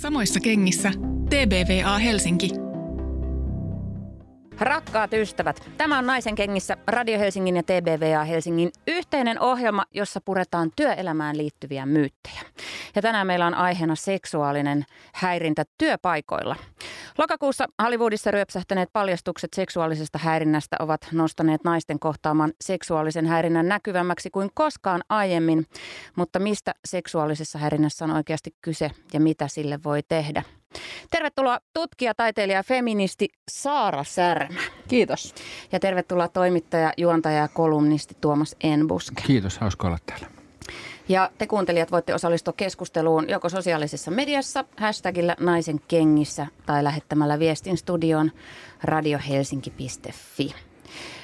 Samoissa kengissä TBVA Helsinki. Rakkaat ystävät, tämä on Naisen kengissä Radio Helsingin ja TBVA Helsingin yhteinen ohjelma, jossa puretaan työelämään liittyviä myyttejä. Ja tänään meillä on aiheena seksuaalinen häirintä työpaikoilla. Lokakuussa Hollywoodissa ryöpsähtäneet paljastukset seksuaalisesta häirinnästä ovat nostaneet naisten kohtaamaan seksuaalisen häirinnän näkyvämmäksi kuin koskaan aiemmin. Mutta mistä seksuaalisessa häirinnässä on oikeasti kyse ja mitä sille voi tehdä? Tervetuloa tutkija, taiteilija ja feministi Saara Särmä. Kiitos. Ja tervetuloa toimittaja, juontaja ja kolumnisti Tuomas Enbuske. Kiitos, hauska olla täällä. Ja te kuuntelijat voitte osallistua keskusteluun joko sosiaalisessa mediassa, hashtagillä naisen kengissä tai lähettämällä viestin studioon radiohelsinki.fi.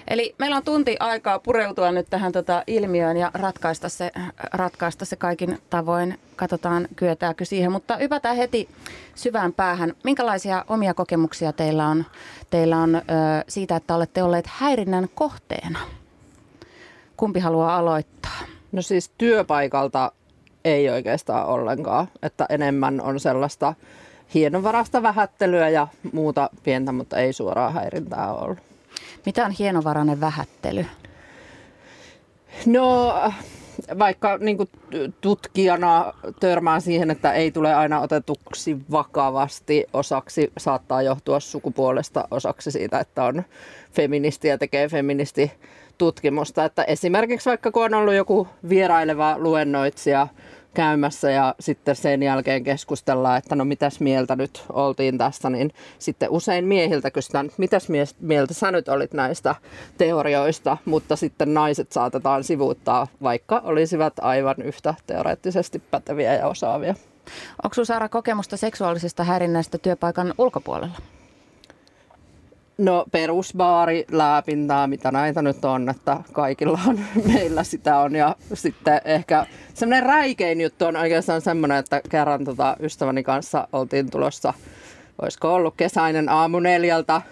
Eli meillä on tunti aikaa pureutua nyt tähän tota ilmiöön ja ratkaista se, ratkaista se kaikin tavoin. Katsotaan, kyetäänkö siihen, mutta ypätään heti syvään päähän. Minkälaisia omia kokemuksia teillä on, teillä on ö, siitä, että olette olleet häirinnän kohteena? Kumpi haluaa aloittaa? No siis työpaikalta ei oikeastaan ollenkaan, että enemmän on sellaista hienovarasta vähättelyä ja muuta pientä, mutta ei suoraa häirintää ollut. Mitä on hienovarainen vähättely? No vaikka niin kuin tutkijana törmään siihen, että ei tule aina otetuksi vakavasti osaksi, saattaa johtua sukupuolesta osaksi siitä, että on feministi ja tekee feministi tutkimusta. Että esimerkiksi vaikka kun on ollut joku vieraileva luennoitsija käymässä ja sitten sen jälkeen keskustellaan, että no mitäs mieltä nyt oltiin tästä, niin sitten usein miehiltä kysytään, mitäs mieltä sä nyt olit näistä teorioista, mutta sitten naiset saatetaan sivuuttaa, vaikka olisivat aivan yhtä teoreettisesti päteviä ja osaavia. Onko sinulla Saara kokemusta seksuaalisesta häirinnästä työpaikan ulkopuolella? No perusbaari, lääpintää, mitä näitä nyt on, että kaikilla on, meillä sitä on. Ja sitten ehkä semmoinen räikein juttu on oikeastaan semmoinen, että kerran tota ystäväni kanssa oltiin tulossa, olisiko ollut kesäinen aamu neljältä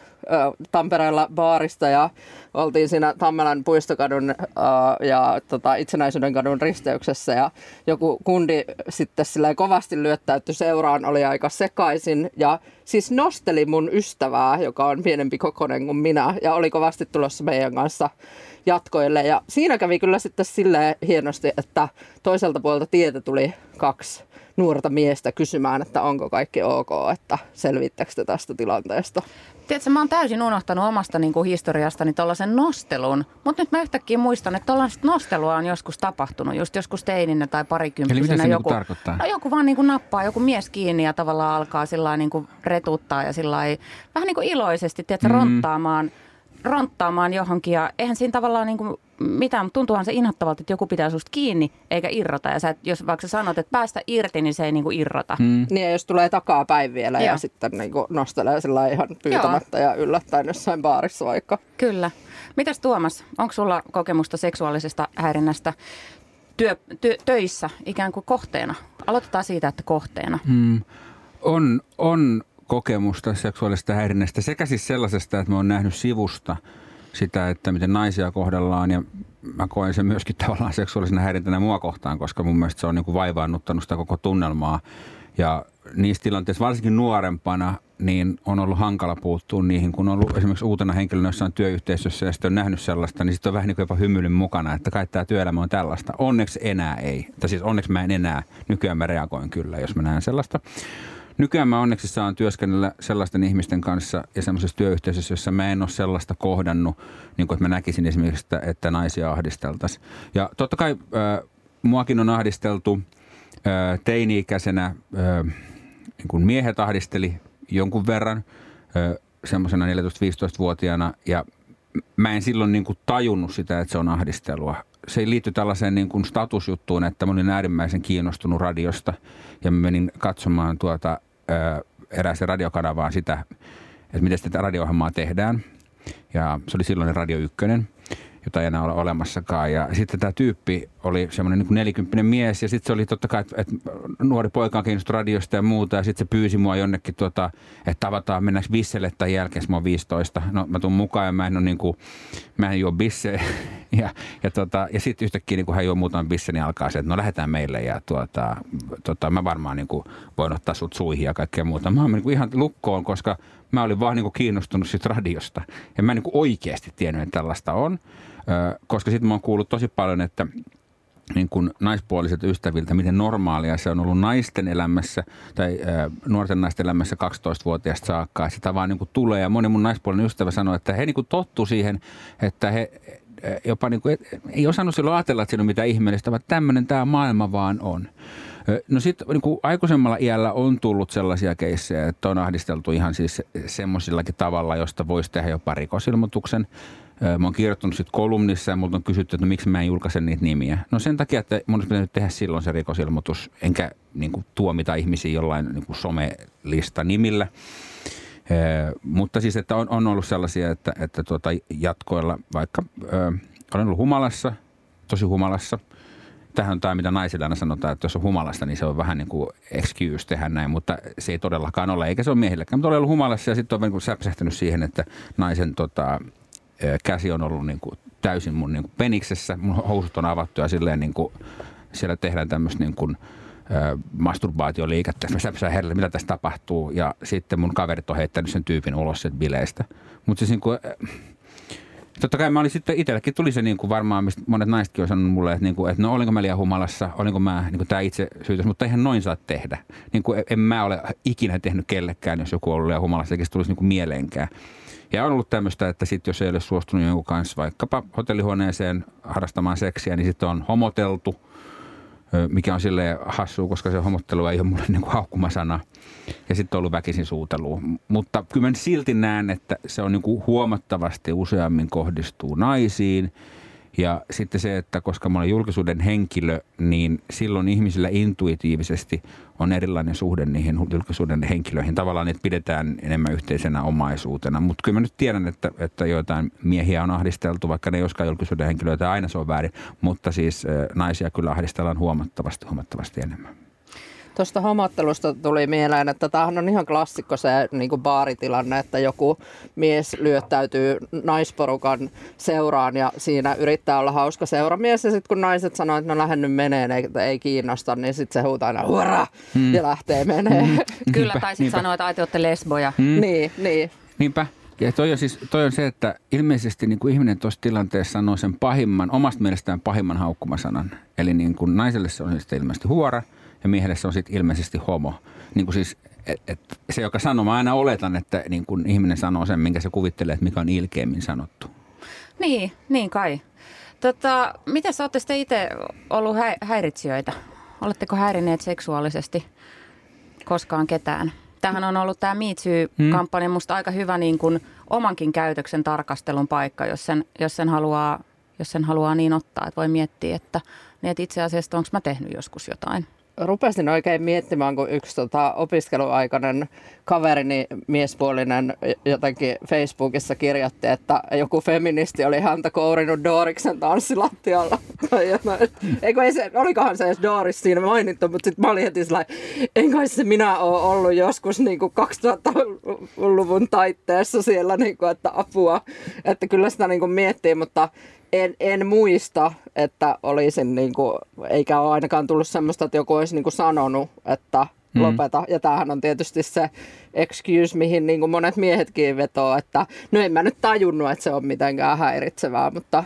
Tampereella baarista ja oltiin siinä Tammelan puistokadun uh, ja tota, itsenäisyyden kadun risteyksessä ja joku kundi sitten kovasti lyöttäytty seuraan, oli aika sekaisin ja siis nosteli mun ystävää, joka on pienempi kokonen kuin minä ja oli kovasti tulossa meidän kanssa jatkoille ja siinä kävi kyllä sitten silleen hienosti, että toiselta puolelta tietä tuli kaksi nuorta miestä kysymään, että onko kaikki ok, että selvittäkö tästä tilanteesta. Tiedätkö, mä oon täysin unohtanut omasta niin kuin historiastani tuollaisen nostelun, mutta nyt mä yhtäkkiä muistan, että tuollaista nostelua on joskus tapahtunut, just joskus teininä tai parikymppisenä. Eli mitä se joku, niin tarkoittaa? No joku vaan niin kuin nappaa joku mies kiinni ja tavallaan alkaa sillä niin kuin retuttaa ja sillä vähän niin kuin iloisesti, tiedätkö, mm. ronttaamaan – ronttaamaan johonkin ja eihän siinä tavallaan niin kuin mitään, mutta tuntuuhan se inhottavalta, että joku pitää susta kiinni eikä irrota. Ja sä, et, jos vaikka sä sanot, että päästä irti, niin se ei niin kuin irrota. Mm. Niin ja jos tulee takaa päin vielä Joo. ja sitten niin kuin nostelee sillä ihan pyytämättä Joo. ja yllättäen jossain baarissa vaikka. Kyllä. Mitäs Tuomas, onko sulla kokemusta seksuaalisesta häirinnästä työ, työ, töissä ikään kuin kohteena? Aloitetaan siitä, että kohteena. Mm. On, on kokemusta seksuaalisesta häirinnästä sekä siis sellaisesta, että mä oon nähnyt sivusta sitä, että miten naisia kohdellaan ja mä koen sen myöskin tavallaan seksuaalisena häirintänä mua kohtaan, koska mun mielestä se on niin kuin vaivaannuttanut sitä koko tunnelmaa. Ja niissä tilanteissa, varsinkin nuorempana, niin on ollut hankala puuttua niihin, kun on ollut esimerkiksi uutena henkilönä jossain työyhteisössä ja sitten on nähnyt sellaista, niin sitten on vähän niin kuin jopa hymyilyn mukana, että kai tämä työelämä on tällaista. Onneksi enää ei. Tai siis onneksi mä en enää. Nykyään mä reagoin kyllä, jos mä näen sellaista. Nykyään mä onneksi saan työskennellä sellaisten ihmisten kanssa ja semmoisessa työyhteisössä, jossa mä en ole sellaista kohdannut, niin kuin että mä näkisin esimerkiksi, että, että naisia ahdisteltaisiin. Ja totta kai äh, muakin on ahdisteltu äh, teini-ikäisenä, äh, niin kuin miehet ahdisteli jonkun verran äh, semmoisena 14-15-vuotiaana ja mä en silloin niin kuin tajunnut sitä, että se on ahdistelua. Se liittyy tällaiseen niin kuin statusjuttuun, että mä olin äärimmäisen kiinnostunut radiosta ja mä menin katsomaan tuota erääseen radiokanavaan sitä, että miten sitä radio tehdään. Ja se oli silloin Radio Ykkönen, jota ei enää ole olemassakaan. Ja sitten tämä tyyppi oli semmoinen niin nelikymppinen mies ja sitten se oli totta kai, että, että nuori poika on kiinnostunut radiosta ja muuta. Ja sitten se pyysi mua jonnekin, tuota, että tavataan, mennäänkö bisselle tai jälkeen, mä oon 15. No mä tuun mukaan ja mä en, ole niin kuin, mä en juo bisse Ja, ja, tota, ja sitten yhtäkkiä niin kun hän juo muutaman bissen, niin alkaa se, että no lähdetään meille ja tuota, tota, mä varmaan niin voin ottaa sut suihin ja kaikkea muuta. Mä oon niin ihan lukkoon, koska mä olin vaan niin kiinnostunut siitä radiosta. Ja mä en niin oikeasti tiennyt, että tällaista on, koska sitten mä oon kuullut tosi paljon, että niin kuin naispuoliset ystäviltä, miten normaalia se on ollut naisten elämässä tai ä, nuorten naisten elämässä 12-vuotiaasta saakka. Sitä vaan niin kuin tulee ja moni mun naispuolinen ystävä sanoi, että he niin kuin tottu siihen, että he jopa niin kuin, ei osannut silloin ajatella, että siinä on mitään ihmeellistä, vaan tämmöinen tämä maailma vaan on. No sitten niin aikuisemmalla iällä on tullut sellaisia keissejä, että on ahdisteltu ihan siis semmoisillakin tavalla, josta voisi tehdä jopa rikosilmoituksen. Mä oon kirjoittanut sitten kolumnissa ja multa on kysytty, että miksi mä en julkaise niitä nimiä. No sen takia, että mun olisi pitänyt tehdä silloin se rikosilmoitus, enkä niin kuin, tuomita ihmisiä jollain niin kuin somelista nimillä. Ee, mutta siis, että on, on ollut sellaisia, että, että tuota, jatkoilla vaikka ö, olen ollut humalassa, tosi humalassa. Tähän on tämä, mitä naisille aina sanotaan, että jos on humalasta, niin se on vähän niin kuin excuse tehdä näin, mutta se ei todellakaan ole, eikä se ole miehillekään. Mutta olen ollut humalassa ja sitten on niin säpsähtänyt siihen, että naisen tota, käsi on ollut niin kuin täysin mun niin kuin peniksessä. Mun housut on avattu ja silleen niin kuin, siellä tehdään tämmöistä niin kuin, masturbaatioliikettä. Mä säpsään herralle, mitä tässä tapahtuu. Ja sitten mun kaverit on heittänyt sen tyypin ulos sen bileistä. Mutta siis niin kuin, Totta kai mä olin sitten itsellekin tuli se niin kuin varmaan, mistä monet naisetkin on sanonut mulle, että, niin kuin, että no olinko mä liian humalassa, olinko mä niin kuin tämä itse syytös, mutta eihän noin saa tehdä. Niin kuin, en mä ole ikinä tehnyt kellekään, jos joku on ollut liian humalassa, eikä se tulisi niin kuin mieleenkään. Ja on ollut tämmöistä, että sitten jos ei ole suostunut jonkun kanssa vaikkapa hotellihuoneeseen harrastamaan seksiä, niin sitten on homoteltu, mikä on sille hassu, koska se homottelu ei ole mulle niin haukkumasana. Ja sitten on ollut väkisin suutelu. Mutta kyllä mä silti näen, että se on niin kuin huomattavasti useammin kohdistuu naisiin – ja sitten se, että koska mä olen julkisuuden henkilö, niin silloin ihmisillä intuitiivisesti on erilainen suhde niihin julkisuuden henkilöihin. Tavallaan että pidetään enemmän yhteisenä omaisuutena. Mutta kyllä mä nyt tiedän, että, että joitain miehiä on ahdisteltu, vaikka ne ei olisikaan julkisuuden henkilöitä, aina se on väärin. Mutta siis naisia kyllä ahdistellaan huomattavasti, huomattavasti enemmän. Tuosta homottelusta tuli mieleen, että tämähän on ihan klassikko se niin kuin baaritilanne, että joku mies lyöttäytyy naisporukan seuraan ja siinä yrittää olla hauska seuramies ja sitten kun naiset sanoo, että no lähden nyt meneen, ei, ei kiinnosta, niin sitten se huutaa aina hurra hmm. ja lähtee menee. Hmm. Kyllä, tai sitten sanoo, että te lesboja. Hmm. Niin, niin. Niinpä. Ja toi on, siis, toi on se, että ilmeisesti niin kuin ihminen tuossa tilanteessa sanoo sen pahimman, omasta mielestään pahimman haukkumasanan. Eli niin kuin naiselle se on sitten ilmeisesti huora – ja miehelle se on sitten ilmeisesti homo. Niin kuin siis, et, et, se, joka sanoo, mä aina oletan, että niin kun ihminen sanoo sen, minkä se kuvittelee, että mikä on ilkeämmin sanottu. Niin, niin kai. Tota, miten sä olette sitten itse ollut hä- häiritsijöitä? Oletteko häirineet seksuaalisesti koskaan ketään? Tähän on ollut tämä Me Too-kampanja hmm. musta aika hyvä niin kuin omankin käytöksen tarkastelun paikka, jos sen, jos sen, haluaa, jos sen haluaa niin ottaa. Että voi miettiä, että, niin että itse asiassa onko mä tehnyt joskus jotain rupesin oikein miettimään, kun yksi tota, opiskeluaikainen kaverini, miespuolinen, jotenkin Facebookissa kirjoitti, että joku feministi oli häntä kourinut Dooriksen tanssilattialla. Eikö ei se, olikohan se edes Doris siinä mainittu, mutta sitten mä olin heti sellainen, en kai se minä ole ollut joskus niin kuin 2000-luvun taitteessa siellä, niin kuin, että apua. Että kyllä sitä niin kuin miettii, mutta en, en muista, että olisin, niin kuin, eikä ole ainakaan tullut semmoista, että joku olisi niin kuin sanonut, että mm. lopeta. Ja tämähän on tietysti se excuse, mihin niin kuin monet miehetkin vetoo, että no en mä nyt tajunnut, että se on mitenkään häiritsevää, mutta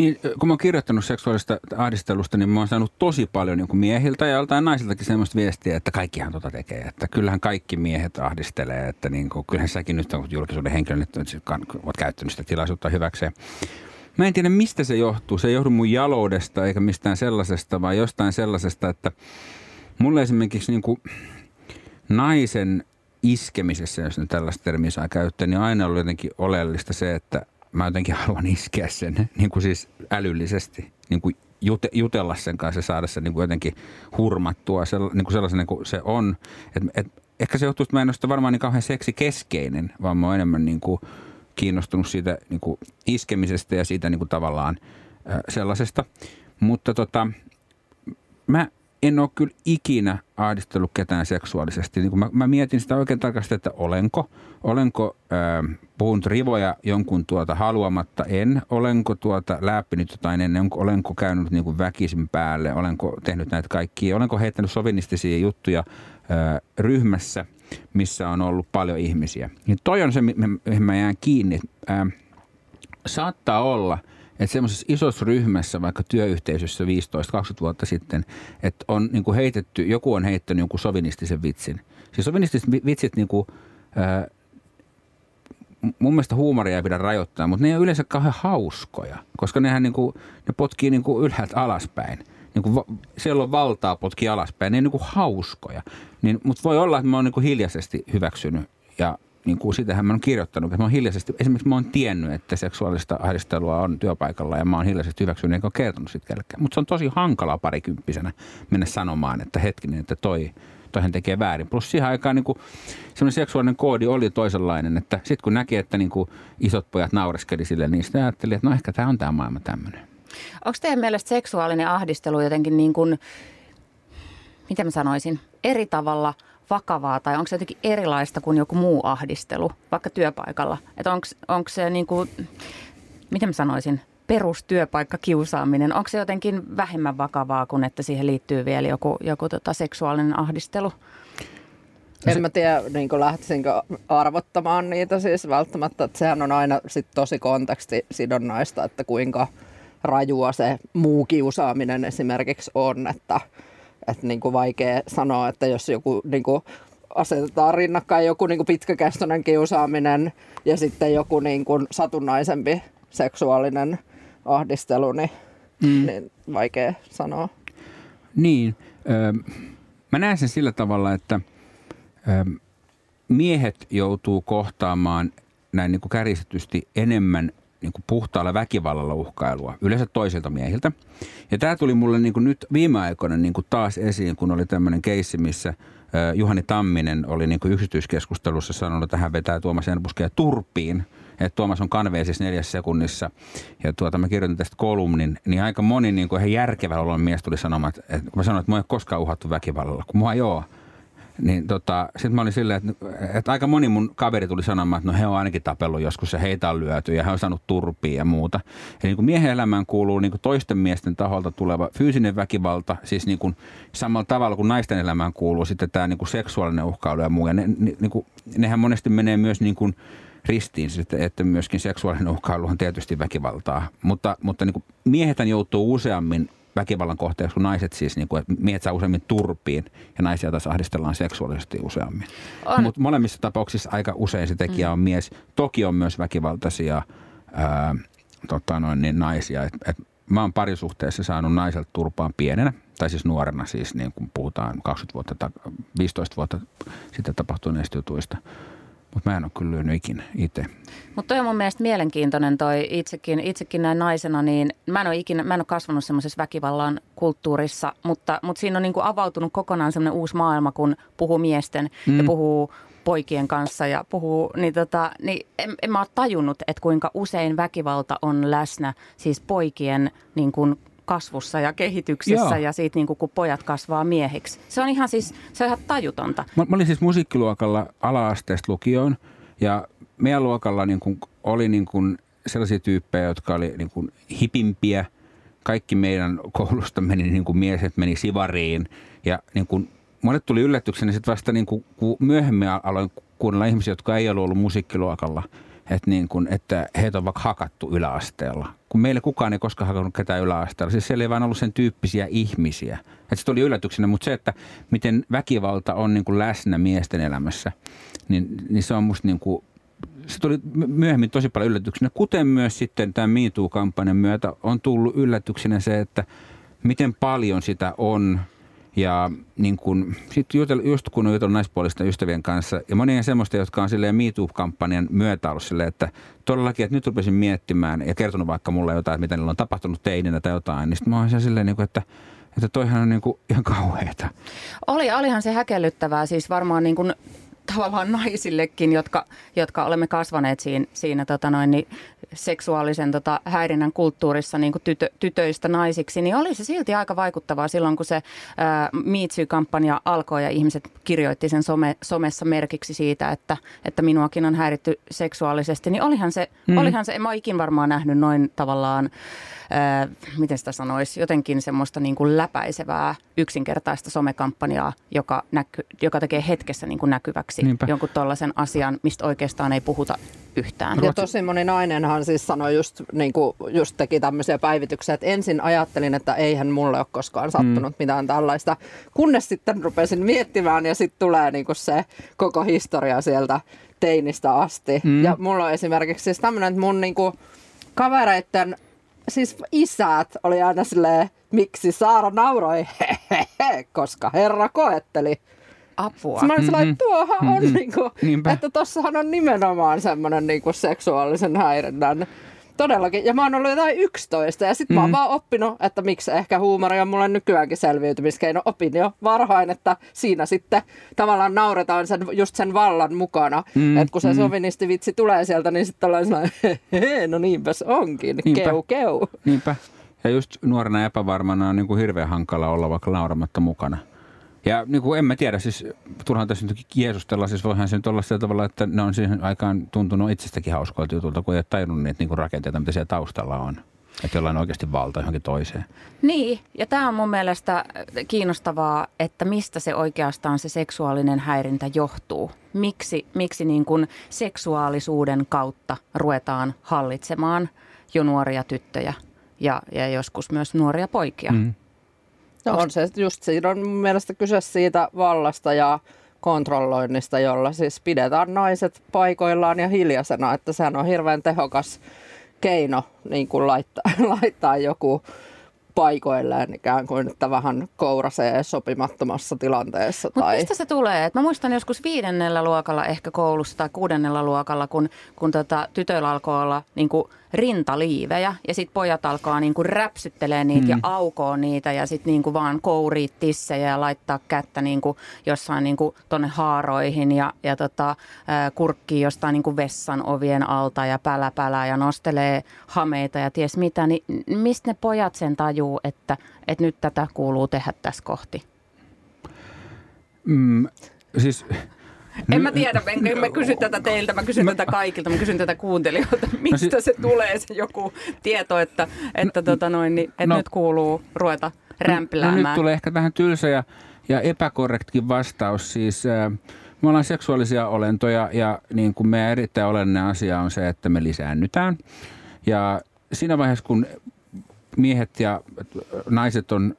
niin, kun mä oon kirjoittanut seksuaalista ahdistelusta, niin mä oon saanut tosi paljon niin miehiltä ja joltain naisiltakin semmoista viestiä, että kaikkihan tota tekee. Että kyllähän kaikki miehet ahdistelee, että niin kuin, kyllähän säkin nyt on julkisuuden henkilö, nyt oot käyttänyt sitä tilaisuutta hyväkseen. Mä en tiedä, mistä se johtuu. Se ei johdu mun jaloudesta eikä mistään sellaisesta, vaan jostain sellaisesta, että mulle esimerkiksi niin kuin naisen iskemisessä, jos nyt tällaista termiä saa käyttää, niin aina ollut jotenkin oleellista se, että mä jotenkin haluan iskeä sen niin kuin siis älyllisesti, niin kuin jute, jutella sen kanssa ja saada sen niin kuin jotenkin hurmattua sell, niin kuin sellaisen kuin se on. Et, et, ehkä se johtuu, että mä en ole varmaan niin kauhean seksikeskeinen, vaan mä oon enemmän niin kuin kiinnostunut siitä niin kuin iskemisestä ja siitä niin kuin tavallaan äh, sellaisesta. Mutta tota, mä en ole kyllä ikinä ahdistellut ketään seksuaalisesti. Niin mä, mä mietin sitä oikein tarkasti, että olenko, olenko äh, puhunut rivoja jonkun tuota haluamatta, en. Olenko tuota läppinyt jotain ennen, olenko käynyt niin kuin väkisin päälle, olenko tehnyt näitä kaikkia, olenko heittänyt sovinistisia juttuja äh, ryhmässä, missä on ollut paljon ihmisiä. Niin toi on se, mihin mä jään kiinni. Äh, saattaa olla – että semmoisessa isossa ryhmässä, vaikka työyhteisössä 15-20 vuotta sitten, että on niin kuin heitetty, joku on heittänyt jonkun sovinistisen vitsin. Siis sovinistiset vitsit niin kuin, ää, mun mielestä huumoria ei pidä rajoittaa, mutta ne ole yleensä kauhean hauskoja, koska nehän niin kuin, ne potkii niin kuin ylhäältä alaspäin. Niin kuin, siellä on valtaa potki alaspäin, ne ei niin kuin hauskoja. Niin, mutta voi olla, että mä oon niin kuin hiljaisesti hyväksynyt ja niin kuin sitähän mä oon kirjoittanut, että mä oon hiljaisesti, esimerkiksi mä oon tiennyt, että seksuaalista ahdistelua on työpaikalla ja mä oon hiljaisesti hyväksynyt enkä kertonut sitä kellekään. Mutta se on tosi hankala parikymppisenä mennä sanomaan, että hetkinen, että toi, toihan tekee väärin. Plus siihen aikaan niin semmoinen seksuaalinen koodi oli toisenlainen, että sitten kun näki, että niin kuin isot pojat naureskeli sille, niin sitten ajatteli, että no ehkä tämä on tämä maailma tämmöinen. Onko teidän mielestä seksuaalinen ahdistelu jotenkin niin kuin, miten mä sanoisin, eri tavalla – vakavaa tai onko se jotenkin erilaista kuin joku muu ahdistelu, vaikka työpaikalla? Että onko se niin kuin, miten mä sanoisin, perustyöpaikkakiusaaminen, onko se jotenkin vähemmän vakavaa kuin että siihen liittyy vielä joku, joku tota seksuaalinen ahdistelu? En mä tiedä, niin lähtisinkö arvottamaan niitä siis välttämättä, että sehän on aina sit tosi kontekstisidonnaista, että kuinka rajua se muu kiusaaminen esimerkiksi on, että että niin kuin vaikea sanoa, että jos joku niin kuin asetetaan rinnakkain joku niin kuin pitkäkestoinen kiusaaminen ja sitten joku niin kuin satunnaisempi seksuaalinen ahdistelu, niin, mm. niin vaikea sanoa. Niin. Ö, mä näen sen sillä tavalla, että ö, miehet joutuu kohtaamaan näin niin kuin kärjistetysti enemmän niin kuin puhtaalla väkivallalla uhkailua, yleensä toisilta miehiltä. Ja tämä tuli mulle niin kuin nyt viime aikoina niin kuin taas esiin, kun oli tämmöinen keissi, missä Juhani Tamminen oli niin kuin yksityiskeskustelussa sanonut, että hän vetää Tuomas Enbuskea turpiin, että Tuomas on kanveesissa neljässä sekunnissa. Ja tuota, mä kirjoitin tästä kolumnin, niin aika moni niin kuin ihan järkevällä olon mies tuli sanomaan, että, että mä sanoin, että mä ei ole koskaan uhattu väkivallalla, kun mua ei ole niin tota, sitten mä olin silleen, että, että aika moni mun kaveri tuli sanomaan, että no he on ainakin tapellut joskus ja heitä on lyöty ja he on saanut turpia ja muuta. Eli niin kuin miehen elämään kuuluu niin kuin toisten miesten taholta tuleva fyysinen väkivalta, siis niin kuin samalla tavalla kuin naisten elämään kuuluu sitten tämä niin kuin seksuaalinen uhkailu ja muu. Ja ne, niin kuin, nehän monesti menee myös niin kuin ristiin, että myöskin seksuaalinen uhkailu on tietysti väkivaltaa. Mutta, mutta niin kuin miehethän joutuu useammin väkivallan kohteeksi kuin naiset siis, niin kuin, että miehet saa useammin turpiin ja naisia taas ahdistellaan seksuaalisesti useammin. Mutta molemmissa tapauksissa aika usein se tekijä mm. on mies. Toki on myös väkivaltaisia ää, tota noin, niin naisia. Et, et mä oon parisuhteessa saanut naiselta turpaan pienenä, tai siis nuorena siis, niin kun puhutaan 20 vuotta tai 15 vuotta sitten tapahtuneista jutuista – mutta mä en ole kyllä lyönyt ikinä itse. Mutta toi on mun mielestä mielenkiintoinen toi itsekin, itsekin näin naisena, niin mä en ole ikinä, mä en ole kasvanut semmoisessa väkivallan kulttuurissa, mutta, mutta siinä on niin kuin avautunut kokonaan semmoinen uusi maailma, kun puhuu miesten mm. ja puhuu poikien kanssa ja puhuu, niin, tota, niin en, en mä ole tajunnut, että kuinka usein väkivalta on läsnä siis poikien niin kuin kasvussa ja kehityksessä Joo. ja siitä niin kuin, kun pojat kasvaa miehiksi. Se on ihan siis, se on ihan tajutonta. Mä, mä olin siis musiikkiluokalla ala-asteesta lukioon ja meidän luokalla niin kuin, oli niin kuin sellaisia tyyppejä, jotka oli niin kuin hipimpiä. Kaikki meidän koulusta meni niin kuin miehet meni sivariin ja niin kuin, mulle tuli yllätyksenä sitten vasta niin kuin, kun myöhemmin aloin kuunnella ihmisiä, jotka ei ollut ollut musiikkiluokalla – että, niin kuin, että heitä on vaikka hakattu yläasteella. Kun meille kukaan ei koskaan hakannut ketään yläasteella. Siis siellä ei vaan ollut sen tyyppisiä ihmisiä. Että se tuli yllätyksenä, mutta se, että miten väkivalta on niin kuin läsnä miesten elämässä, niin, niin se on musta niin kuin, se tuli myöhemmin tosi paljon yllätyksenä. Kuten myös sitten tämän MeToo-kampanjan myötä on tullut yllätyksenä se, että miten paljon sitä on – ja niin kun, sit jutel, just kun on jutellut naispuolisten ystävien kanssa ja monien semmoista, jotka on silleen MeToo-kampanjan myötä ollut silleen, että todellakin, että nyt rupesin miettimään ja kertonut vaikka mulle jotain, että mitä niillä on tapahtunut teininä tai jotain, niin sitten mä oon silleen, niin kuin, että että toihan on niin kuin ihan kauheeta. Oli, olihan se häkellyttävää siis varmaan niin kuin tavallaan naisillekin, jotka, jotka olemme kasvaneet siinä, siinä tota noin, niin seksuaalisen tota, häirinnän kulttuurissa niin kuin tytö, tytöistä naisiksi, niin oli se silti aika vaikuttavaa silloin, kun se MeToo-kampanja alkoi ja ihmiset kirjoitti sen some, somessa merkiksi siitä, että, että minuakin on häiritty seksuaalisesti, niin olihan se, mm. olihan se en mä ikin varmaan nähnyt noin tavallaan ää, miten sitä sanoisi, jotenkin semmoista niin kuin läpäisevää, yksinkertaista somekampanjaa, joka, näky, joka tekee hetkessä niin kuin näkyväksi Niinpä. jonkun tuollaisen asian, mistä oikeastaan ei puhuta yhtään. Ja tosi moni nainenhan siis sanoi just, niin kuin, just teki tämmöisiä päivityksiä, että ensin ajattelin, että eihän mulle ole koskaan sattunut mm. mitään tällaista, kunnes sitten rupesin miettimään ja sitten tulee niin kuin se koko historia sieltä teinistä asti. Mm. Ja mulla on esimerkiksi siis tämmöinen, että mun niin kuin, kavereiden siis isät oli aina silleen, miksi Saara nauroi, koska herra koetteli. Apua. Mä olin mm-hmm. tuohan on mm-hmm. niinku, että tossahan on nimenomaan semmoinen niinku seksuaalisen häirinnän Todellakin. Ja mä oon ollut jotain 11 ja sitten mm. mä oon mm. vaan oppinut, että miksi ehkä huumori on mulle nykyäänkin selviytymiskeino. Opin jo varhain, että siinä sitten tavallaan nauretaan sen, just sen vallan mukana. Mm. Että kun se mm. vitsi tulee sieltä, niin sitten ollaan sellainen, no niinpäs onkin, niinpä. keu keu. Niinpä. Ja just nuorena epävarmana on niin kuin hirveän hankala olla vaikka nauramatta mukana. Ja niin kuin en mä tiedä, siis turhaan tässä nyt kiesustella, siis voihan se nyt olla sillä tavalla, että ne on siihen aikaan tuntunut itsestäkin hauskoilta jutulta, kun ei ole tajunnut niitä niin kuin rakenteita, mitä siellä taustalla on. Että jollain oikeasti valta johonkin toiseen. Niin, ja tämä on mun mielestä kiinnostavaa, että mistä se oikeastaan se seksuaalinen häirintä johtuu. Miksi, miksi niin kuin seksuaalisuuden kautta ruvetaan hallitsemaan jo nuoria tyttöjä ja, ja joskus myös nuoria poikia. Mm. No on se just siinä on mun mielestä kyse siitä vallasta ja kontrolloinnista, jolla siis pidetään naiset paikoillaan ja hiljaisena, että sehän on hirveän tehokas keino niin kuin laittaa, laittaa joku paikoilleen ikään kuin, että vähän kourasee sopimattomassa tilanteessa. Mutta tai... mistä se tulee? Et mä muistan joskus viidennellä luokalla ehkä koulussa tai kuudennella luokalla, kun, kun tota, tytöillä alkoi olla niin kuin rintaliivejä ja sitten pojat alkaa niinku räpsyttelee niitä mm. ja aukoo niitä ja sitten niinku vaan kouriit tissejä ja laittaa kättä niinku jossain niinku tonne haaroihin ja, ja tota, kurkkii jostain niinku vessan ovien alta ja pälä pälää ja nostelee hameita ja ties mitä, niin mistä ne pojat sen tajuu, että, että nyt tätä kuuluu tehdä tässä kohti? Mm, siis en mä tiedä, en mä kysy tätä teiltä, mä kysyn mä... tätä kaikilta, mä kysyn tätä kuuntelijoilta, mistä no, se tulee se joku tieto, että, että, no, tota noin, niin, että no, nyt kuuluu ruveta rämpiläämään. No, no nyt tulee ehkä vähän tylsä ja, ja epäkorrektkin vastaus. Siis äh, me ollaan seksuaalisia olentoja ja niin kuin meidän erittäin olennainen asia on se, että me lisäännytään. Ja siinä vaiheessa, kun miehet ja naiset on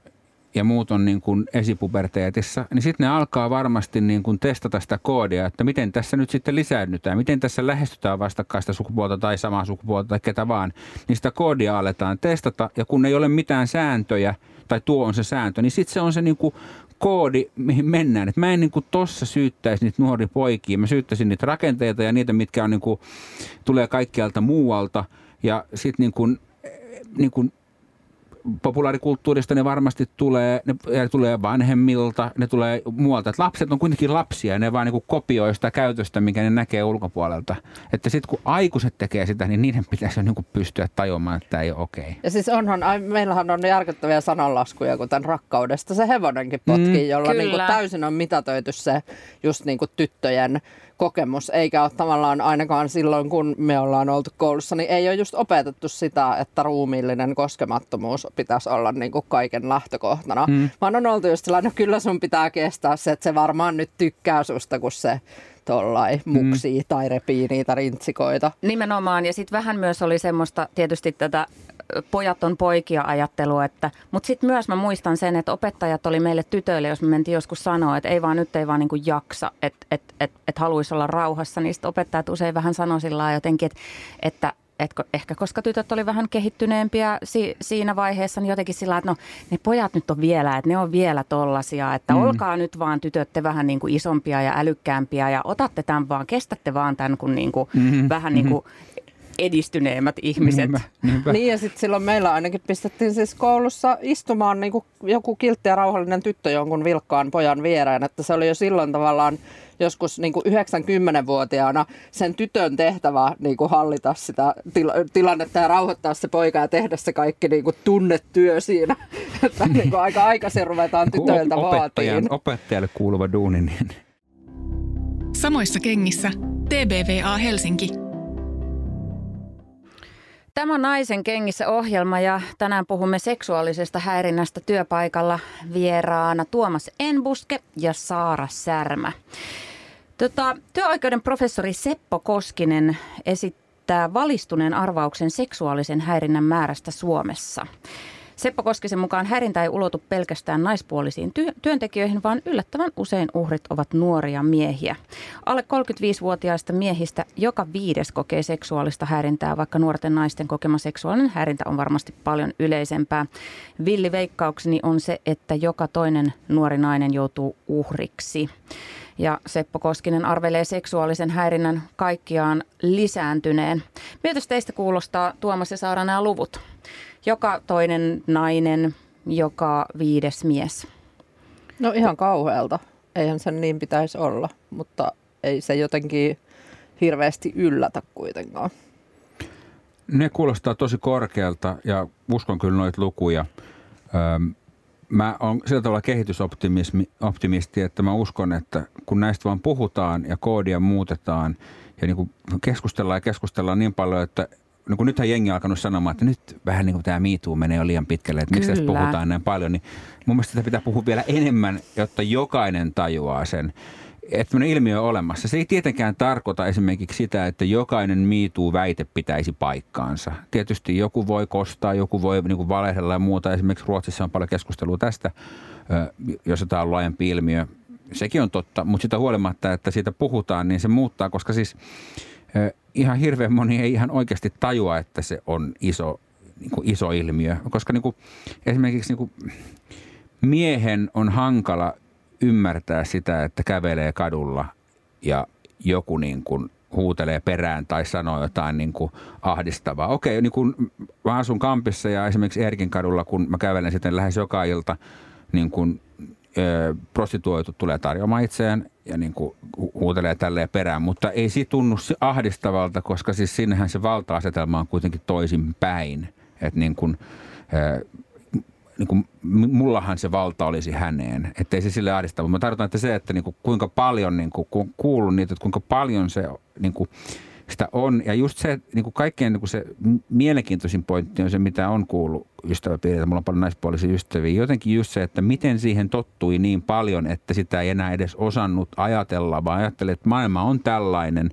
ja muut on niin kuin esipuberteetissa, niin sitten ne alkaa varmasti niin kuin testata sitä koodia, että miten tässä nyt sitten lisäännytään, miten tässä lähestytään vastakkaista sukupuolta tai samaa sukupuolta tai ketä vaan, niin sitä koodia aletaan testata ja kun ei ole mitään sääntöjä tai tuo on se sääntö, niin sitten se on se niin kuin koodi, mihin mennään. Et mä en niin kuin tossa syyttäisi niitä nuoria poikia, mä syyttäisin niitä rakenteita ja niitä, mitkä on niin kuin, tulee kaikkialta muualta ja sitten niin kuin, niin kuin populaarikulttuurista ne varmasti tulee, ne tulee vanhemmilta, ne tulee muualta. Et lapset on kuitenkin lapsia ja ne vaan niin kopioi sitä käytöstä, mikä ne näkee ulkopuolelta. Että sitten kun aikuiset tekee sitä, niin niiden pitäisi jo niin pystyä tajuamaan, että tämä ei ole okei. Okay. Ja siis onhan, meillähän on järkyttäviä sananlaskuja, kuten rakkaudesta se hevonenkin potkii, mm, jolla niin kuin täysin on mitätöity se just niin kuin tyttöjen kokemus, eikä ole tavallaan ainakaan silloin, kun me ollaan oltu koulussa, niin ei ole just opetettu sitä, että ruumiillinen koskemattomuus pitäisi olla niin kuin kaiken lähtökohtana. Mm. Vaan on oltu just sellainen, no kyllä sun pitää kestää se, että se varmaan nyt tykkää susta, kun se tollai muksii mm. tai repii niitä rintsikoita. Nimenomaan, ja sitten vähän myös oli semmoista tietysti tätä pojat on poikia ajattelu, että, mutta sitten myös mä muistan sen, että opettajat oli meille tytöille, jos me mentiin joskus sanoa, että ei vaan nyt ei vaan niin kuin jaksa, että et, et, et haluaisi olla rauhassa, niin sitten opettajat usein vähän sanoi sillä jotenkin, että, että et ehkä koska tytöt oli vähän kehittyneempiä si, siinä vaiheessa, niin jotenkin sillä että no ne pojat nyt on vielä, että ne on vielä tollasia, että mm. olkaa nyt vaan tytöt te vähän niin kuin isompia ja älykkäämpiä ja otatte tämän vaan, kestätte vaan tämän, kun niin kuin mm-hmm. vähän niin kuin edistyneemmät ihmiset. Niinpä, niinpä. Niin ja sitten silloin meillä ainakin pistettiin siis koulussa istumaan niin kuin joku kiltti ja rauhallinen tyttö jonkun vilkkaan pojan viereen, että se oli jo silloin tavallaan joskus niin kuin 90-vuotiaana sen tytön tehtävä niin kuin hallita sitä tila- tilannetta ja rauhoittaa se poika ja tehdä se kaikki niin kuin tunnetyö siinä. Että niin kuin aika aikaisin ruvetaan tytöiltä vaatiin. opettajalle kuuluva duuni, niin Samoissa kengissä TBVA Helsinki. Tämä on Naisen kengissä ohjelma ja tänään puhumme seksuaalisesta häirinnästä työpaikalla vieraana Tuomas Enbuske ja Saara Särmä. Tota, työoikeuden professori Seppo Koskinen esittää valistuneen arvauksen seksuaalisen häirinnän määrästä Suomessa. Seppo Koskisen mukaan häirintä ei ulotu pelkästään naispuolisiin ty- työntekijöihin, vaan yllättävän usein uhrit ovat nuoria miehiä. Alle 35-vuotiaista miehistä joka viides kokee seksuaalista häirintää, vaikka nuorten naisten kokema seksuaalinen häirintä on varmasti paljon yleisempää. Villi veikkaukseni on se, että joka toinen nuori nainen joutuu uhriksi. Ja Seppo Koskinen arvelee seksuaalisen häirinnän kaikkiaan lisääntyneen. Miltä teistä kuulostaa Tuomas ja Saara nämä luvut? Joka toinen nainen, joka viides mies. No ihan kauhealta. Eihän sen niin pitäisi olla, mutta ei se jotenkin hirveästi yllätä kuitenkaan. ne kuulostaa tosi korkealta ja uskon kyllä noita lukuja. Öm, mä oon sillä tavalla kehitysoptimisti, että mä uskon, että kun näistä vaan puhutaan ja koodia muutetaan ja niin kuin keskustellaan ja keskustellaan niin paljon, että niin kuin nythän jengi on alkanut sanomaan, että nyt vähän niin kuin tämä MeToo menee jo liian pitkälle, että miksi tästä puhutaan näin paljon, niin mun mielestä tätä pitää puhua vielä enemmän, jotta jokainen tajuaa sen, että tämmöinen ilmiö on olemassa. Se ei tietenkään tarkoita esimerkiksi sitä, että jokainen MeToo-väite pitäisi paikkaansa. Tietysti joku voi kostaa, joku voi niin kuin valehdella ja muuta. Esimerkiksi Ruotsissa on paljon keskustelua tästä, jos tämä on laajempi ilmiö. Sekin on totta, mutta sitä huolimatta, että siitä puhutaan, niin se muuttaa, koska siis ihan hirveän moni ei ihan oikeasti tajua, että se on iso, niin kuin iso ilmiö. Koska niin kuin, esimerkiksi niin kuin, miehen on hankala ymmärtää sitä, että kävelee kadulla ja joku niin kuin huutelee perään tai sanoo jotain niin kuin ahdistavaa. Okei, niin kuin mä asun Kampissa ja esimerkiksi Erkin kadulla, kun mä kävelen sitten lähes joka ilta, niin kuin prostituoitu tulee tarjoamaan itseään ja niin kuin hu- huutelee tälleen perään, mutta ei siitä tunnu se ahdistavalta, koska siis sinnehän se valta-asetelma on kuitenkin toisin päin. Että niin kuin, niin kuin, mullahan se valta olisi häneen, ettei se sille ahdista. Mutta mä tarkoitan, että se, että niin kuin, kuinka paljon, niin kuin, kun kuullut niitä, että kuinka paljon se niin kuin, sitä on. Ja just se, niin kuin kaikkein niin kuin se mielenkiintoisin pointti on se, mitä on kuullut ystäväpiiriltä. Mulla on paljon naispuolisia ystäviä. Jotenkin just se, että miten siihen tottui niin paljon, että sitä ei enää edes osannut ajatella, vaan ajattelee, että maailma on tällainen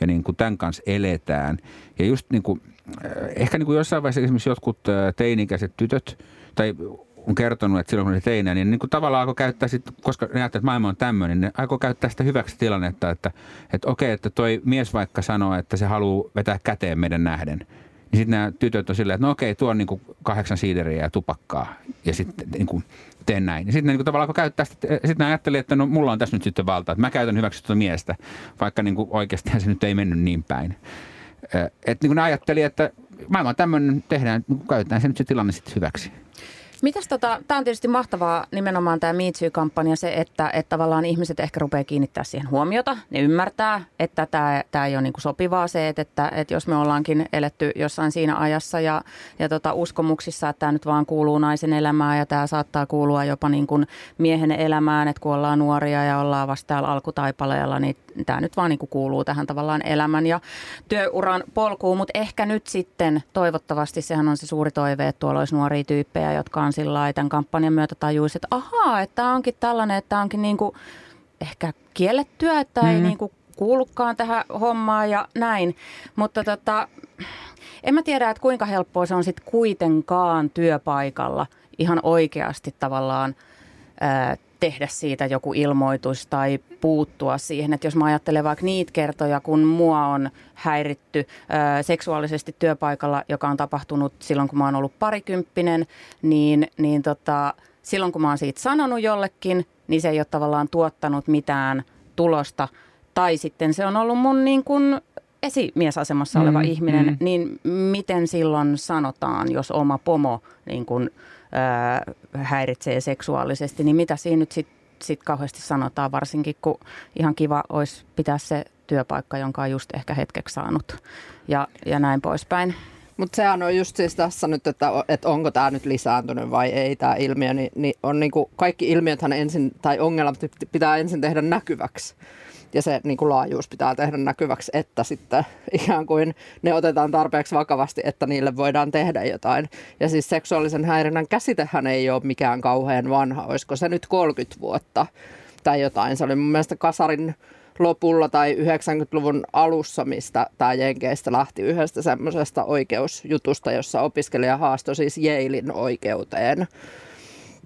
ja niin kuin tämän kanssa eletään. Ja just niin kuin, äh, ehkä niin kuin jossain vaiheessa esimerkiksi jotkut äh, teini-ikäiset tytöt, tai on kertonut, että silloin kun ne teinä, niin, niin kuin tavallaan alkoi käyttää sit, koska ne että maailma on tämmöinen, ne aikoi käyttää sitä hyväksi tilannetta, että, että okei, että toi mies vaikka sanoo, että se haluaa vetää käteen meidän nähden. Niin sitten nämä tytöt on silleen, että no okei, tuo on niin kuin kahdeksan siideriä ja tupakkaa ja sitten niin kuin teen näin. Ja sitten ne niin kuin tavallaan alkoi käyttää sitä, sitten ne ajatteli, että no mulla on tässä nyt sitten valta, että mä käytän hyväksi tuota miestä, vaikka niin kuin oikeastaan se nyt ei mennyt niin päin. Että niin kuin ne ajatteli, että maailma on tämmöinen, tehdään, niin kuin käytetään se nyt se tilanne sitten hyväksi. Mitäs tota, tämä on tietysti mahtavaa nimenomaan tämä MeToo-kampanja se, että, että tavallaan ihmiset ehkä rupeaa kiinnittää siihen huomiota. Ne ymmärtää, että tämä, tämä ei ole niin kuin sopivaa se, että, että, että jos me ollaankin eletty jossain siinä ajassa ja, ja tota uskomuksissa, että tämä nyt vaan kuuluu naisen elämään ja tämä saattaa kuulua jopa niin kuin miehen elämään, että kun ollaan nuoria ja ollaan vasta täällä alkutaipaleella, niin tämä nyt vaan niin kuin kuuluu tähän tavallaan elämän ja työuran polkuun, mutta ehkä nyt sitten toivottavasti sehän on se suuri toive, että tuolla olisi nuoria tyyppejä, jotka on sillä lailla tämän kampanjan myötä tajuisi, että ahaa, että tämä onkin tällainen, että tämä onkin niin kuin ehkä kiellettyä, että mm. ei niin kuin kuulukaan tähän hommaan ja näin. Mutta tota, en mä tiedä, että kuinka helppoa se on sitten kuitenkaan työpaikalla ihan oikeasti tavallaan ää, tehdä siitä joku ilmoitus tai puuttua siihen. Että jos mä ajattelen vaikka niitä kertoja, kun mua on häiritty ää, seksuaalisesti työpaikalla, joka on tapahtunut silloin, kun mä oon ollut parikymppinen, niin, niin tota, silloin kun mä oon siitä sanonut jollekin, niin se ei ole tavallaan tuottanut mitään tulosta. Tai sitten se on ollut mun niin kuin esimiesasemassa oleva Mm, ihminen, mm. niin miten silloin sanotaan, jos oma pomo niin kun, ö, häiritsee seksuaalisesti, niin mitä siinä nyt sitten sit kauheasti sanotaan, varsinkin kun ihan kiva olisi pitää se työpaikka, jonka on just ehkä hetkeksi saanut ja, ja näin poispäin. Mutta sehän on just siis tässä nyt, että, että onko tämä nyt lisääntynyt vai ei tämä ilmiö, niin, niin on niinku, kaikki ilmiöthän ensin, tai ongelmat pitää ensin tehdä näkyväksi. Ja se niin kuin laajuus pitää tehdä näkyväksi, että sitten ikään kuin ne otetaan tarpeeksi vakavasti, että niille voidaan tehdä jotain. Ja siis seksuaalisen häirinnän käsitehän ei ole mikään kauhean vanha, olisiko se nyt 30 vuotta tai jotain. Se oli mun mielestä Kasarin lopulla tai 90-luvun alussa, mistä tämä Jenkeistä lähti yhdestä semmoisesta oikeusjutusta, jossa opiskelija haastoi siis Jeilin oikeuteen.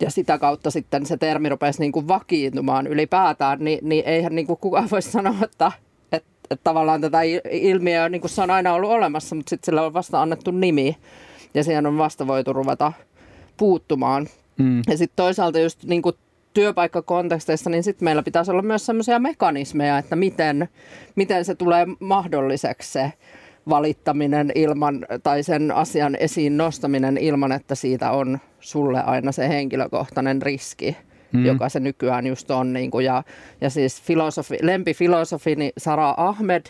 Ja sitä kautta sitten se termi rupesi niin kuin vakiintumaan ylipäätään, niin, niin eihän niin kuin kukaan voi sanoa, että, että, että tavallaan tätä ilmiöä niin kuin se on aina ollut olemassa, mutta sitten sillä on vasta annettu nimi ja siihen on vasta voitu ruveta puuttumaan. Mm. Ja sitten toisaalta just niin kuin työpaikkakonteksteissa, niin sitten meillä pitäisi olla myös sellaisia mekanismeja, että miten, miten se tulee mahdolliseksi se valittaminen ilman, tai sen asian esiin nostaminen ilman, että siitä on sulle aina se henkilökohtainen riski, mm. joka se nykyään just on. Niin kuin, ja, ja siis filosofi, lempifilosofini Sara Ahmed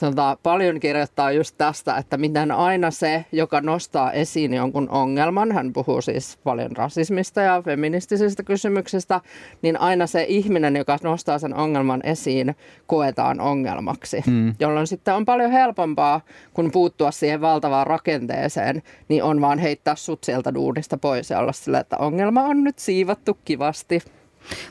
tota, paljon kirjoittaa just tästä, että miten aina se, joka nostaa esiin jonkun ongelman, hän puhuu siis paljon rasismista ja feministisistä kysymyksistä, niin aina se ihminen, joka nostaa sen ongelman esiin, koetaan ongelmaksi. Mm. Jolloin sitten on paljon helpompaa, kun puuttua siihen valtavaan rakenteeseen, niin on vaan heittää sut sieltä duunista pois ja olla sillä, että ongelma on nyt siivattu kivasti.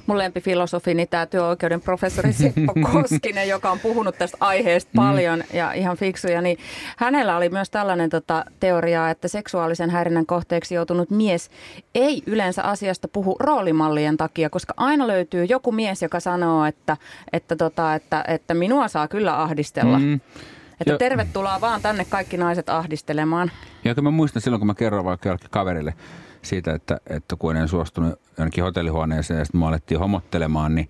Mun lempifilosofini, tämä työoikeuden professori Seppo Koskinen, joka on puhunut tästä aiheesta paljon mm. ja ihan fiksuja, niin hänellä oli myös tällainen tota, teoria, että seksuaalisen häirinnän kohteeksi joutunut mies ei yleensä asiasta puhu roolimallien takia, koska aina löytyy joku mies, joka sanoo, että, että, tota, että, että minua saa kyllä ahdistella. Mm. Että jo. tervetuloa vaan tänne kaikki naiset ahdistelemaan. Ja mä muistan silloin, kun mä kerroin vaikka kaverille siitä, että, että kun en suostunut jonnekin hotellihuoneeseen ja sitten mua alettiin homottelemaan, niin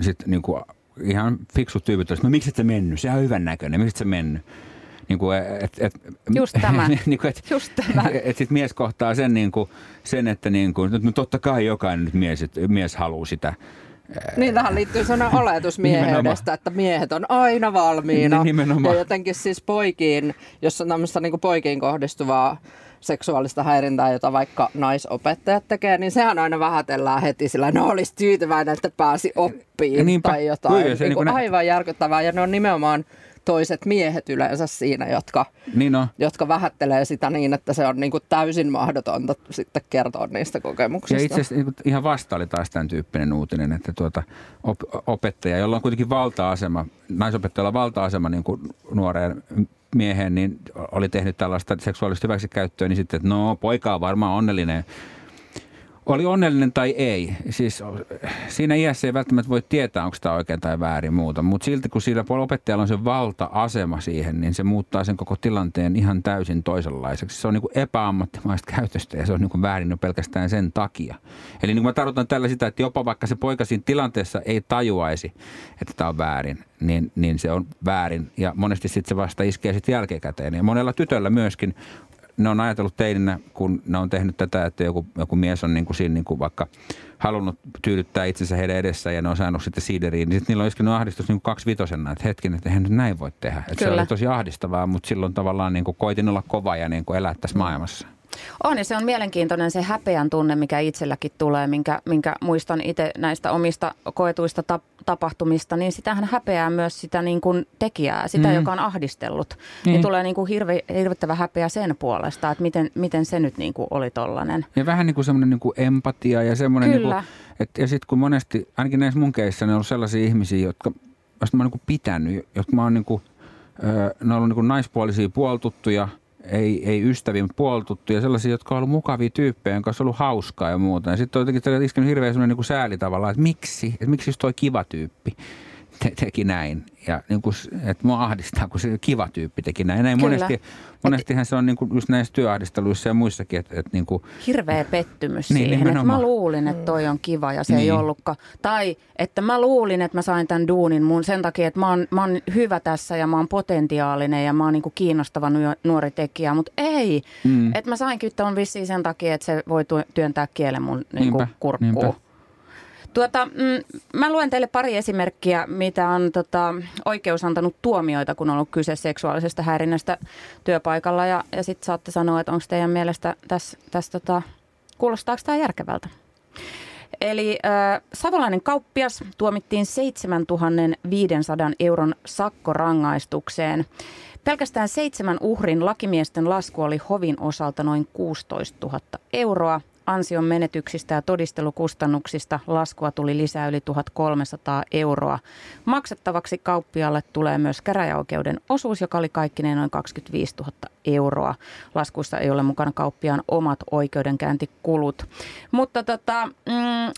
sitten niin kuin ihan fiksut tyypit olisivat, no miksi et sä mennyt, sehän on hyvän näköinen, miksi et sä mennyt? Niin kuin, et, et, Just tämä. niin kuin, et, Just tämä. Et, et sit mies kohtaa sen, niin kuin, sen että niin kuin, no totta kai jokainen nyt mies, et, mies haluaa sitä. Niin, tähän liittyy sellainen oletus mieheydestä, että miehet on aina valmiina. Nimenomaan. Ja jotenkin siis poikiin, jos on tämmöistä niin poikiin kohdistuvaa seksuaalista häirintää, jota vaikka naisopettajat tekee, niin sehän aina vähätellään heti sillä, no olisi tyytyväinen, että pääsi oppiin Niinpä, tai jotain. Kyllä, se niin niin aivan järkyttävää ja ne on nimenomaan toiset miehet yleensä siinä, jotka, niin on. jotka vähättelee sitä niin, että se on niin kuin täysin mahdotonta sitten kertoa niistä kokemuksista. Ja itse asiassa niin ihan vasta oli taas tämän tyyppinen uutinen, että tuota, op, opettaja, jolla on kuitenkin valta-asema, naisopettajalla on valta-asema niin kuin nuoreen mieheen, niin oli tehnyt tällaista seksuaalista hyväksikäyttöä, niin sitten, että no poika on varmaan onnellinen. Oli onnellinen tai ei. Siis siinä iässä ei välttämättä voi tietää, onko tämä oikein tai väärin muuta. Mutta silti kun sillä opettajalla on se valta-asema siihen, niin se muuttaa sen koko tilanteen ihan täysin toisenlaiseksi. Se on niin epäammattimaista käytöstä ja se on niin väärin jo pelkästään sen takia. Eli niin kuin mä tarkoitan tällä sitä, että jopa vaikka se poika siinä tilanteessa ei tajuaisi, että tämä on väärin, niin, niin se on väärin. Ja monesti sitten se vasta iskee sitten jälkikäteen. Ja monella tytöllä myöskin ne on ajatellut teininä, kun ne on tehnyt tätä, että joku, joku mies on niin kuin siinä niin kuin vaikka halunnut tyydyttää itsensä heidän edessä ja ne on saanut sitten siideriin, niin sitten niillä on iskenut ahdistus niin kuin kaksi vitosena, että hetken, että eihän nyt näin voi tehdä. Että se oli tosi ahdistavaa, mutta silloin tavallaan niin kuin koitin olla kova ja niin kuin elää tässä maailmassa. On ja se on mielenkiintoinen se häpeän tunne, mikä itselläkin tulee, minkä, minkä muistan itse näistä omista koetuista tap- tapahtumista, niin sitähän häpeää myös sitä niin kuin tekijää, sitä, mm. joka on ahdistellut. Niin, niin tulee niin kuin hirve, hirvittävä häpeä sen puolesta, että miten, miten se nyt niin kuin oli tollainen. Ja vähän niin kuin semmoinen niin kuin empatia ja semmoinen, Kyllä. Niin kuin, että, ja sitten kun monesti, ainakin näissä mun keissä, ne on ollut sellaisia ihmisiä, jotka, joista mä oon niin kuin pitänyt, jotka mä oon niin kuin, ne on ollut niin kuin naispuolisia puoltuttuja – ei, ei ystäviin puoltuttuja, sellaisia, jotka on ollut mukavia tyyppejä, jonka on ollut hauskaa ja muuta. Ja sitten on jotenkin iskenyt hirveän niin sääli tavallaan, että miksi, että miksi just toi kiva tyyppi. Te, teki näin. Ja niin kuin, että mua ahdistaa, kun se kiva tyyppi teki näin. Näin Kyllä. monesti, monestihan se on niin kuin just näissä työahdisteluissa ja muissakin, että, että niin kuin, Hirveä pettymys Niin, siihen, että mä luulin, että toi on kiva ja se ei Niin. ollutkaan. Tai että mä luulin, että mä sain tämän duunin mun sen takia, että mä oon, mä oon hyvä tässä ja mä oon potentiaalinen ja mä oon niinku kiinnostava nuo- nuori tekijä. Mutta ei, Mm. että mä sainkin tuon vissiin sen takia, että se voi työntää kielen mun niinku Niinpä, kurkkuun. niinpä. Tuota, mm, mä luen teille pari esimerkkiä, mitä on tota, oikeus antanut tuomioita, kun on ollut kyse seksuaalisesta häirinnästä työpaikalla. Ja, ja sitten saatte sanoa, että onko teidän mielestä tässä, tässä tota, kuulostaako tämä järkevältä. Eli äh, savolainen kauppias tuomittiin 7500 euron sakkorangaistukseen. Pelkästään seitsemän uhrin lakimiesten lasku oli hovin osalta noin 16 000 euroa. Ansion menetyksistä ja todistelukustannuksista laskua tuli lisää yli 1300 euroa. Maksettavaksi kauppialle tulee myös käräjäoikeuden osuus, joka oli kaikkineen noin 25 000 euroa. Laskussa ei ole mukana kauppiaan omat oikeudenkäyntikulut. Mutta tota, mm,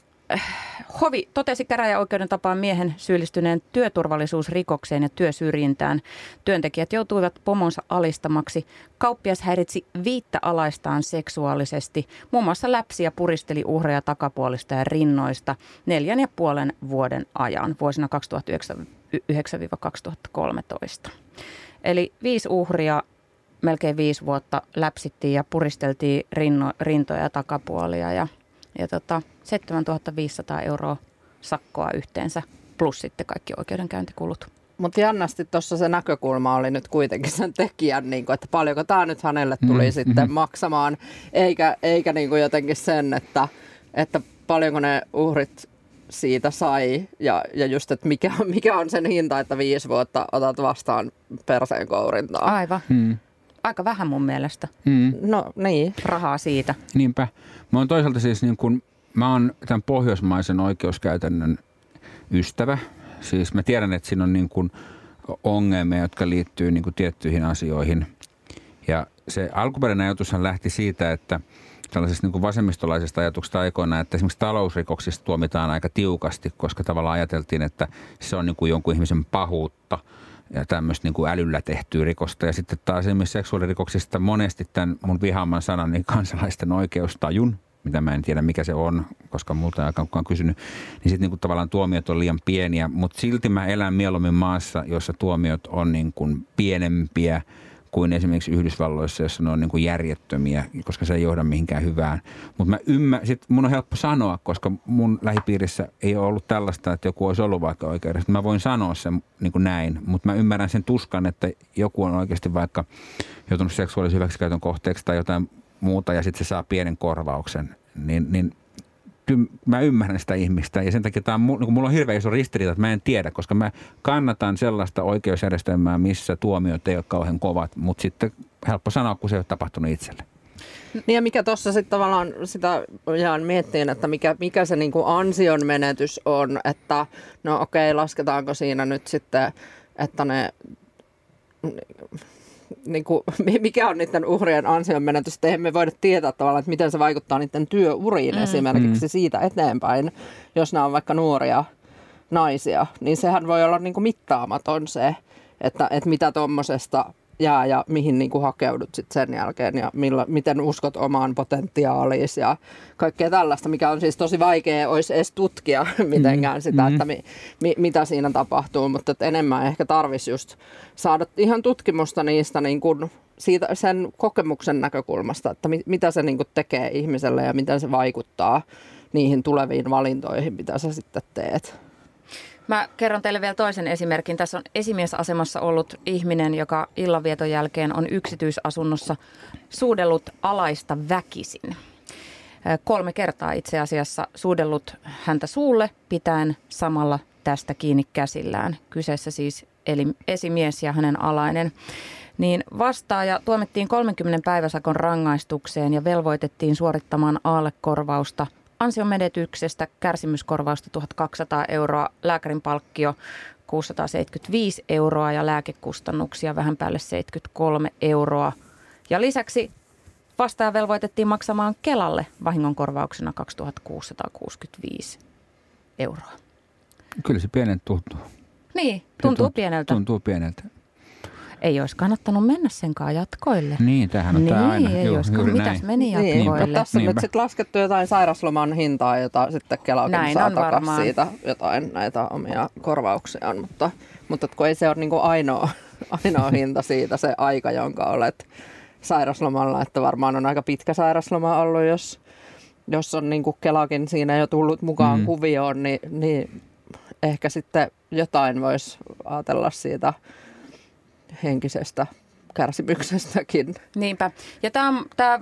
Hovi totesi käräjäoikeuden tapaan miehen syyllistyneen työturvallisuusrikokseen ja työsyrjintään. Työntekijät joutuivat pomonsa alistamaksi. Kauppias häiritsi viittä alaistaan seksuaalisesti. Muun muassa läpsi ja puristeli uhreja takapuolista ja rinnoista neljän ja puolen vuoden ajan vuosina 2009-2013. Eli viisi uhria, melkein viisi vuotta läpsittiin ja puristeltiin rinno, rintoja ja takapuolia ja, ja tota, 7500 euroa sakkoa yhteensä plus sitten kaikki oikeudenkäyntikulut. Mutta jännästi tuossa se näkökulma oli nyt kuitenkin sen tekijän, niin kuin, että paljonko tämä nyt hänelle tuli Mm, mm, sitten mhm. maksamaan, eikä, eikä niin kuin jotenkin sen, että, että paljonko ne uhrit siitä sai ja, ja just, että mikä, on- mikä on sen hinta, että viisi vuotta otat vastaan perseen kourintaa. Aivan. mm, Aika vähän mun mielestä mm, No niin. rahaa siitä. niinpä. Mä oon toisaalta siis niin kuin, mä oon tämän pohjoismaisen oikeuskäytännön ystävä. Siis mä tiedän, että siinä on niin kuin ongelmia, jotka liittyy niin kuin tiettyihin asioihin. Ja se alkuperäinen ajatushan lähti siitä, että tällaisesta niin kuin vasemmistolaisesta ajatuksesta aikoinaan, että esimerkiksi talousrikoksista tuomitaan aika tiukasti, koska tavallaan ajateltiin, että se on niin kuin jonkun ihmisen pahuutta ja tämmöistä niin kuin älyllä tehtyä rikosta. Ja sitten taas esimerkiksi seksuaalirikoksista monesti tämän mun vihaaman sanan niin kansalaisten oikeustajun, mitä mä en tiedä mikä se on, koska multa ei aikaan kukaan kysynyt, niin sitten niin tavallaan tuomiot on liian pieniä, mutta silti mä elän mieluummin maassa, jossa tuomiot on niin kuin pienempiä kuin esimerkiksi Yhdysvalloissa, jossa ne on niin kuin järjettömiä, koska se ei johda mihinkään hyvään. Mutta mä ymmär, sit mun on helppo sanoa, koska mun lähipiirissä ei ole ollut tällaista, että joku olisi ollut vaikka oikeudessa. Mä voin sanoa sen niin kuin näin, mutta mä ymmärrän sen tuskan, että joku on oikeasti vaikka joutunut seksuaalisen hyväksikäytön kohteeksi tai jotain muuta ja sitten se saa pienen korvauksen. Niin, niin kyllä mä ymmärrän sitä ihmistä ja sen takia tämä on, niin mulla on hirveän iso ristiriita, että mä en tiedä, koska mä kannatan sellaista oikeusjärjestelmää, missä tuomiot ei ole kauhean kovat, mutta sitten helppo sanoa, kun se ei ole tapahtunut itselle. Niin ja mikä tuossa sitten tavallaan sitä jään miettiin, että mikä, mikä se niinku ansion menetys on, että no okei, lasketaanko siinä nyt sitten, että ne niin kuin, mikä on niiden uhrien ansion menetys, että me voida tietää tavallaan, että miten se vaikuttaa niiden työuriin mm. esimerkiksi Mm. siitä eteenpäin, jos nämä on vaikka nuoria naisia, niin sehän voi olla niin kuin mittaamaton se, että, että mitä tuommoisesta jää ja mihin niin kuin hakeudut sit sen jälkeen ja milla, miten uskot omaan potentiaaliisi ja kaikkea tällaista, mikä on siis tosi vaikea olisi edes tutkia mitenkään sitä, Mhm. että mi, mi, mitä siinä tapahtuu, mutta että enemmän ehkä tarvisi just saada ihan tutkimusta niistä niin kuin siitä, sen kokemuksen näkökulmasta, että mi, mitä se niin kuin tekee ihmiselle ja miten se vaikuttaa niihin tuleviin valintoihin, mitä sä sitten teet. Mä kerron teille vielä toisen esimerkin. Tässä on esimiesasemassa ollut ihminen, joka illanvieton jälkeen on yksityisasunnossa suudellut alaista väkisin. Kolme kertaa itse asiassa suudellut häntä suulle pitäen samalla tästä kiinni käsillään. Kyseessä siis eli esimies ja hänen alainen. Niin vastaaja tuomittiin 30 päiväsakon rangaistukseen ja velvoitettiin suorittamaan aallekorvausta ansionmenetyksestä, kärsimyskorvausta 1200 euroa, lääkärin palkkio 675 euroa ja lääkekustannuksia vähän päälle 73 euroa. Ja lisäksi vastaaja velvoitettiin maksamaan Kelalle vahingonkorvauksena 2665 euroa. Kyllä se pienen tuntuu. Niin, tuntuu pieneltä. Tuntuu pieneltä. Ei olisi kannattanut mennä senkaan jatkoille. Niin, tämähän on niin, tämä aina. ei Joo, olisikaan. juuri Mitäs näin. meni Niin, jatkoille? tässä on nyt sitten laskettu jotain sairasloman hintaa, jota sitten Kelakin Näin saa takaisin siitä jotain näitä omia korvauksiaan, mutta, mutta kun ei se ole niinku ainoa, ainoa hinta siitä se aika, jonka olet sairaslomalla, että varmaan on aika pitkä sairasloma ollut, jos, jos on niinku Kelakin siinä jo tullut mukaan mm. kuvioon, niin, niin ehkä sitten jotain voisi ajatella siitä henkisestä kärsimyksestäkin. Niinpä. Ja tämä, tämä,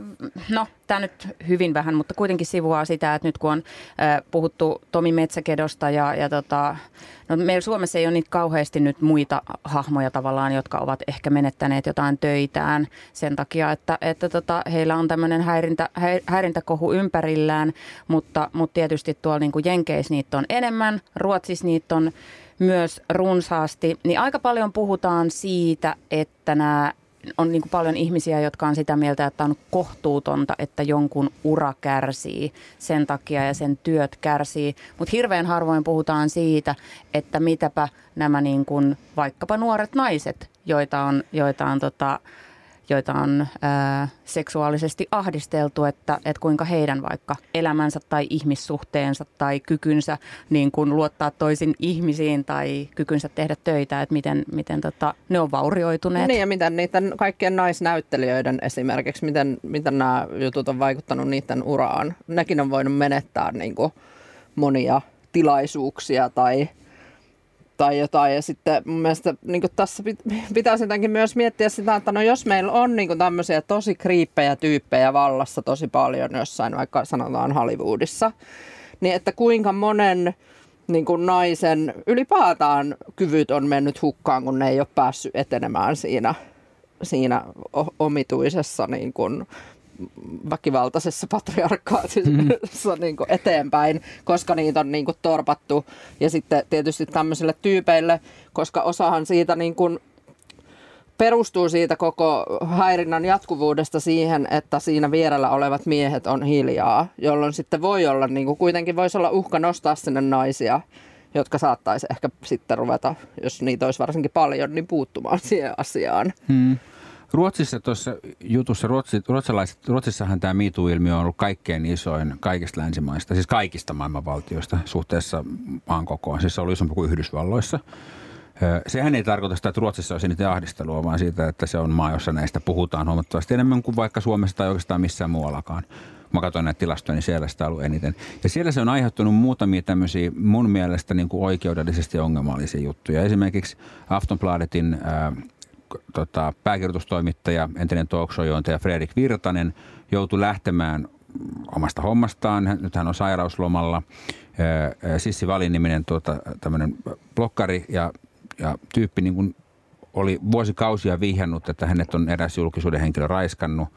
no, tämä nyt hyvin vähän, mutta kuitenkin sivuaa sitä, että nyt kun on puhuttu Tomi Metsäkedosta ja, ja tota, no meillä Suomessa ei ole niitä kauheasti nyt muita hahmoja tavallaan, jotka ovat ehkä menettäneet jotain töitään sen takia, että, että tota, heillä on tämmöinen häirintä, häi- häirintäkohu ympärillään, mutta, mutta tietysti tuolla niin Jenkeissä niitä on enemmän, Ruotsissa niitä on myös runsaasti, niin aika paljon puhutaan siitä, että nämä on niin kuin paljon ihmisiä, jotka on sitä mieltä, että on kohtuutonta, että jonkun ura kärsii sen takia ja sen työt kärsii. Mutta hirveän harvoin puhutaan siitä, että mitäpä nämä niin kuin vaikkapa nuoret naiset, joita on, joita on tota, joita on ää, seksuaalisesti ahdisteltu, että, että kuinka heidän vaikka elämänsä tai ihmissuhteensa tai kykynsä niin kuin luottaa toisin ihmisiin tai kykynsä tehdä töitä, että miten, miten tota, ne on vaurioituneet. Niin ja miten niiden kaikkien naisnäyttelijöiden esimerkiksi, miten, miten nämä jutut on vaikuttanut niiden uraan. Nekin on voinut menettää niin kuin monia tilaisuuksia tai, tai jotain. Ja sitten mun mielestä niin tässä pit- pitäisi jotenkin myös miettiä sitä, että no jos meillä on niin tämmöisiä tosi kriippejä tyyppejä vallassa tosi paljon jossain, vaikka sanotaan Hollywoodissa, niin että kuinka monen niin kuin naisen ylipäätään kyvyt on mennyt hukkaan, kun ne ei ole päässyt etenemään siinä, siinä omituisessa niin kuin väkivaltaisessa patriarkaatissa niin kuin eteenpäin, koska niitä on niin kuin torpattu. Ja sitten tietysti tämmöisille tyypeille, koska osahan siitä niin kuin perustuu siitä koko häirinnän jatkuvuudesta siihen, että siinä vierellä olevat miehet on hiljaa, jolloin sitten voi olla, niin kuin kuitenkin voisi olla uhka nostaa sinne naisia, jotka saattaisi ehkä sitten ruveta, jos niitä olisi varsinkin paljon, niin puuttumaan siihen asiaan. Hmm. Ruotsissa tuossa jutussa, Ruotsi, ruotsalaiset, Ruotsissahan tämä MeToo-ilmiö on ollut kaikkein isoin kaikista länsimaista, siis kaikista maailmanvaltioista suhteessa maan kokoon. Siis se oli isompi kuin Yhdysvalloissa. Sehän ei tarkoita sitä, että Ruotsissa olisi eniten ahdistelua, vaan siitä, että se on maa, jossa näistä puhutaan huomattavasti enemmän kuin vaikka Suomessa tai oikeastaan missään muuallakaan. Mä katsoin näitä tilastoja, niin siellä sitä on ollut eniten. Ja siellä se on aiheuttanut muutamia tämmöisiä mun mielestä niin kuin oikeudellisesti ongelmallisia juttuja. Esimerkiksi Aftonbladetin k- tota, pääkirjoitustoimittaja, entinen talk show-juontaja Fredrik Virtanen joutui lähtemään omasta hommastaan. Nyt hän on sairauslomalla. Sissi Valin niminen tuota, tämmöinen blokkari ja, ja tyyppi niin kuin oli vuosikausia vihjannut, että hänet on eräs julkisuuden henkilö raiskannut.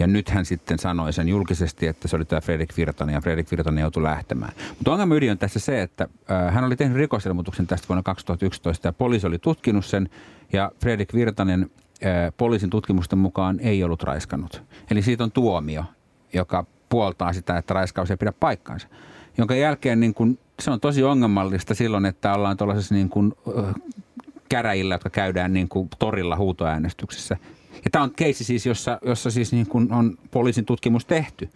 Ja nyt hän sitten sanoi sen julkisesti, että se oli tämä Fredrik Virtanen ja Fredrik Virtanen joutui lähtemään. Mutta ongelma ydin on tässä se, että äh, hän oli tehnyt rikosilmoituksen tästä vuonna 2011 ja poliisi oli tutkinut sen ja Fredrik Virtanen äh, poliisin tutkimusten mukaan ei ollut raiskannut. Eli siitä on tuomio, joka puoltaa sitä, että raiskaus ei pidä paikkaansa. Jonka jälkeen niin kun, se on tosi ongelmallista silloin, että ollaan tuollaisessa niin kun, käräjillä, jotka käydään niin kuin torilla huutoäänestyksessä. Ja tämä on keissi siis, jossa, jossa siis niin kuin on poliisin tutkimus tehty.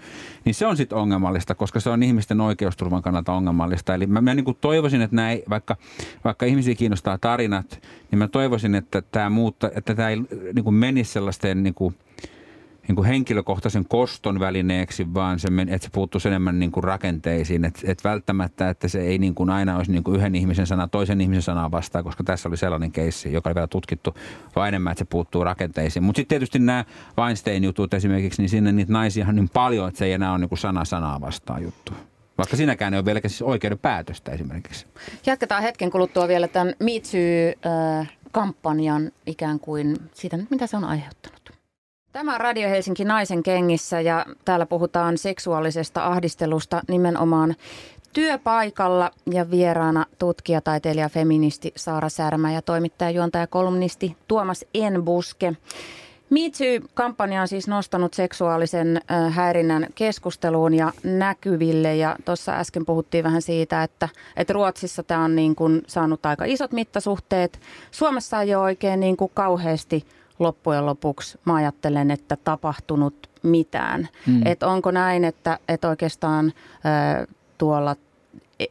Niin se on sitten ongelmallista, koska se on ihmisten oikeusturvan kannalta ongelmallista. Eli mä, mä niin toivoisin, että näin, vaikka, vaikka ihmisiä kiinnostaa tarinat, niin mä toivoisin, että tämä muutta, että tämä ei niin menisi sellaisten niin kuin, niin kuin henkilökohtaisen koston välineeksi, vaan se, että se puuttuisi enemmän niin kuin rakenteisiin. Että et välttämättä, että se ei niin kuin aina olisi niin kuin yhden ihmisen sana toisen ihmisen sanaa vastaan, koska tässä oli sellainen keissi, joka oli vielä tutkittu, vaan enemmän, että se puuttuu rakenteisiin. Mutta sitten tietysti nämä Weinstein-jutut esimerkiksi, niin sinne niitä naisia on niin paljon, että se ei enää ole niin kuin sana sanaa vastaan juttu. Vaikka siinäkään ei ole vielä siis oikeuden päätöstä esimerkiksi. Jatketaan hetken kuluttua vielä tämän Me Too-kampanjan ikään kuin siitä, mitä se on aiheuttanut. Tämä on Radio Helsinki Naisen kengissä ja täällä puhutaan seksuaalisesta ahdistelusta nimenomaan työpaikalla ja vieraana tutkija, taiteilija, feministi Saara Särmä ja toimittaja, juontaja, kolumnisti Tuomas Enbuske. Me Too-kampanja on siis nostanut seksuaalisen häirinnän keskusteluun ja näkyville. Ja tuossa äsken puhuttiin vähän siitä, että, että Ruotsissa tämä on niin kuin saanut aika isot mittasuhteet. Suomessa ei ole oikein niin kuin kauheasti loppujen lopuksi, mä ajattelen, että tapahtunut mitään. Mm. Et onko näin, että, että oikeastaan äh, tuolla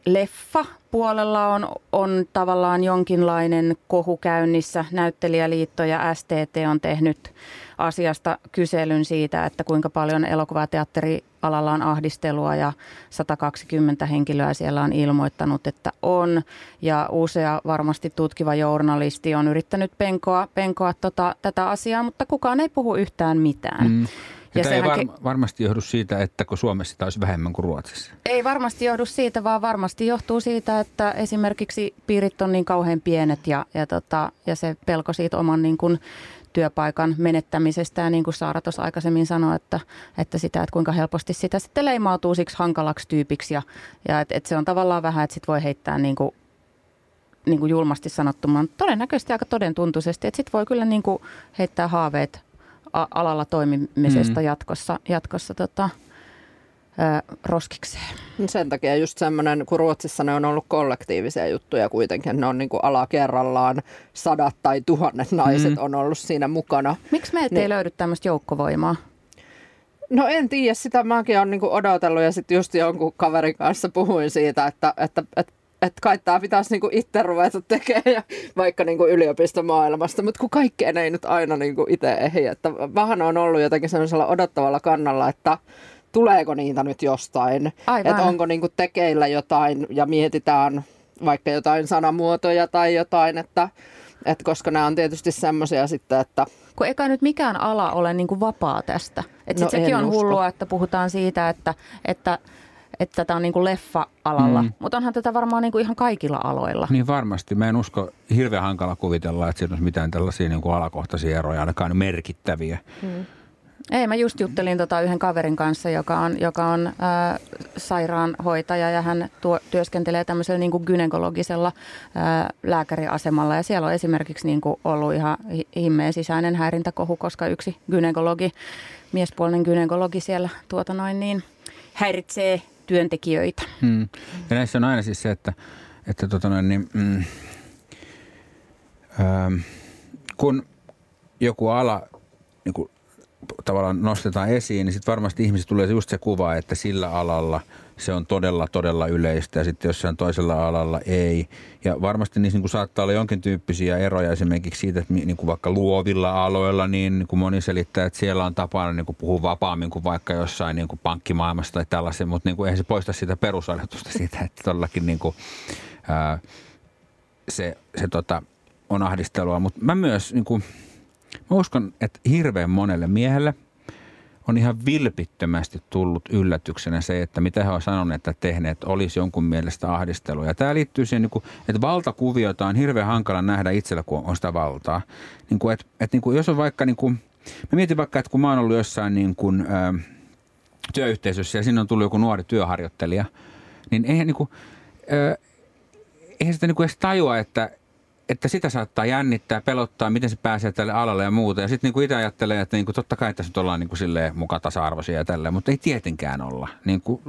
leffa puolella on, on tavallaan jonkinlainen kohu käynnissä. Näyttelijäliitto ja STT on tehnyt asiasta kyselyn siitä, että kuinka paljon elokuvateatterialalla on ahdistelua ja 120 henkilöä siellä on ilmoittanut, että on. Ja usea varmasti tutkiva journalisti on yrittänyt penkoa, penkoa tota, tätä asiaa, mutta kukaan ei puhu yhtään mitään. Mm. Ja, ja tämä ei var, varmasti johdu siitä, että kun Suomessa sitä olisi vähemmän kuin Ruotsissa. Ei varmasti johdu siitä, vaan varmasti johtuu siitä, että esimerkiksi piirit on niin kauhean pienet ja, ja, tota, ja se pelko siitä oman niin kuin työpaikan menettämisestä. Ja niin kuin Saara tuossa aikaisemmin sanoi, että, että sitä, että kuinka helposti sitä sitten leimautuu siksi hankalaksi tyypiksi. Ja, ja että, että se on tavallaan vähän, että sit voi heittää niin kuin niin kuin julmasti sanottumaan, todennäköisesti aika todentuntuisesti, että sitten voi kyllä niin kuin heittää haaveet alalla toimimisesta mm. jatkossa, jatkossa tota, roskikseen. Sen takia just semmoinen, kun Ruotsissa ne on ollut kollektiivisia juttuja kuitenkin, ne on niin kuin alakerrallaan sadat tai tuhannet naiset mm. on ollut siinä mukana. Miksi meiltä niin, ei löydy tämmöistä joukkovoimaa? No en tiedä, sitä mäkin olen niin odotellut ja sitten just jonkun kaverin kanssa puhuin siitä, että, että, että että kai tämä pitäisi niinku itse ruveta tekemään ja vaikka niinku yliopistomaailmasta, mutta kun kaikkeen ei nyt aina niinku itse ehdi. Että vähän on ollut jotenkin sellaisella odottavalla kannalla, että tuleeko niitä nyt jostain, että onko niinku tekeillä jotain ja mietitään vaikka jotain sanamuotoja tai jotain, että, että koska nämä on tietysti semmoisia sitten, että... Kun eikä nyt mikään ala ole niin kuin vapaa tästä. Että no sekin on usko. hullua, että puhutaan siitä, että, että että tätä on niin kuin leffa-alalla, mm. mutta onhan tätä varmaan niin kuin ihan kaikilla aloilla. Niin varmasti. Mä en usko, hirveän hankala kuvitella, että siinä olisi mitään tällaisia niin kuin alakohtaisia eroja, ainakaan merkittäviä. Mm. Ei, mä just juttelin tota yhden kaverin kanssa, joka on, joka on ää, sairaanhoitaja ja hän tuo, työskentelee tämmöisellä niin kuin gynekologisella ää, lääkäriasemalla. Ja siellä on esimerkiksi niin kuin ollut ihan himmeen sisäinen häirintäkohu, koska yksi gynekologi, miespuolinen gynekologi siellä tuota noin niin, häiritsee työntekijöitä. Hmm. Ja näissä on aina siis se, että, että tota noin, niin, mm, ähm, kun joku ala niin kuin tavallaan nostetaan esiin, niin sitten varmasti ihmiset tulee just se kuva, että sillä alalla se on todella, todella yleistä ja sitten jossain toisella alalla ei. Ja varmasti niissä niin saattaa olla jonkin tyyppisiä eroja esimerkiksi siitä, että niin kuin vaikka luovilla aloilla, niin, niin kuin moni selittää, että siellä on tapana niin kuin puhua vapaammin kuin vaikka jossain niin kuin pankkimaailmassa tai tällaisen, mutta niin kuin eihän se poista sitä perusajatusta siitä, että todellakin niin kuin, ää, se, se tota, on ahdistelua. Mutta mä myös niin kuin, Mä uskon, että hirveän monelle miehelle on ihan vilpittömästi tullut yllätyksenä se, että mitä he ovat sanoneet että tehneet olisi jonkun mielestä ahdistelua. Ja tämä liittyy siihen, niin että valtakuviota on hirveän hankala nähdä itsellä, kun on sitä valtaa. Niin kuin, että, niin kuin, jos on vaikka, niin kuin, mä mietin vaikka, että kun mä oon ollut jossain niin kuin, työyhteisössä ja sinne on tullut joku nuori työharjoittelija, niin eihän, niin kuin, eihän sitä niin kuin edes tajua, että, että sitä saattaa jännittää, pelottaa, miten se pääsee tälle alalle ja muuta. Ja sitten niin itse ajattelee, että niin kuin, totta kai tässä nyt ollaan niin kuin mukaan tasa-arvoisia ja tälleen, mutta ei tietenkään olla. Niin kuin,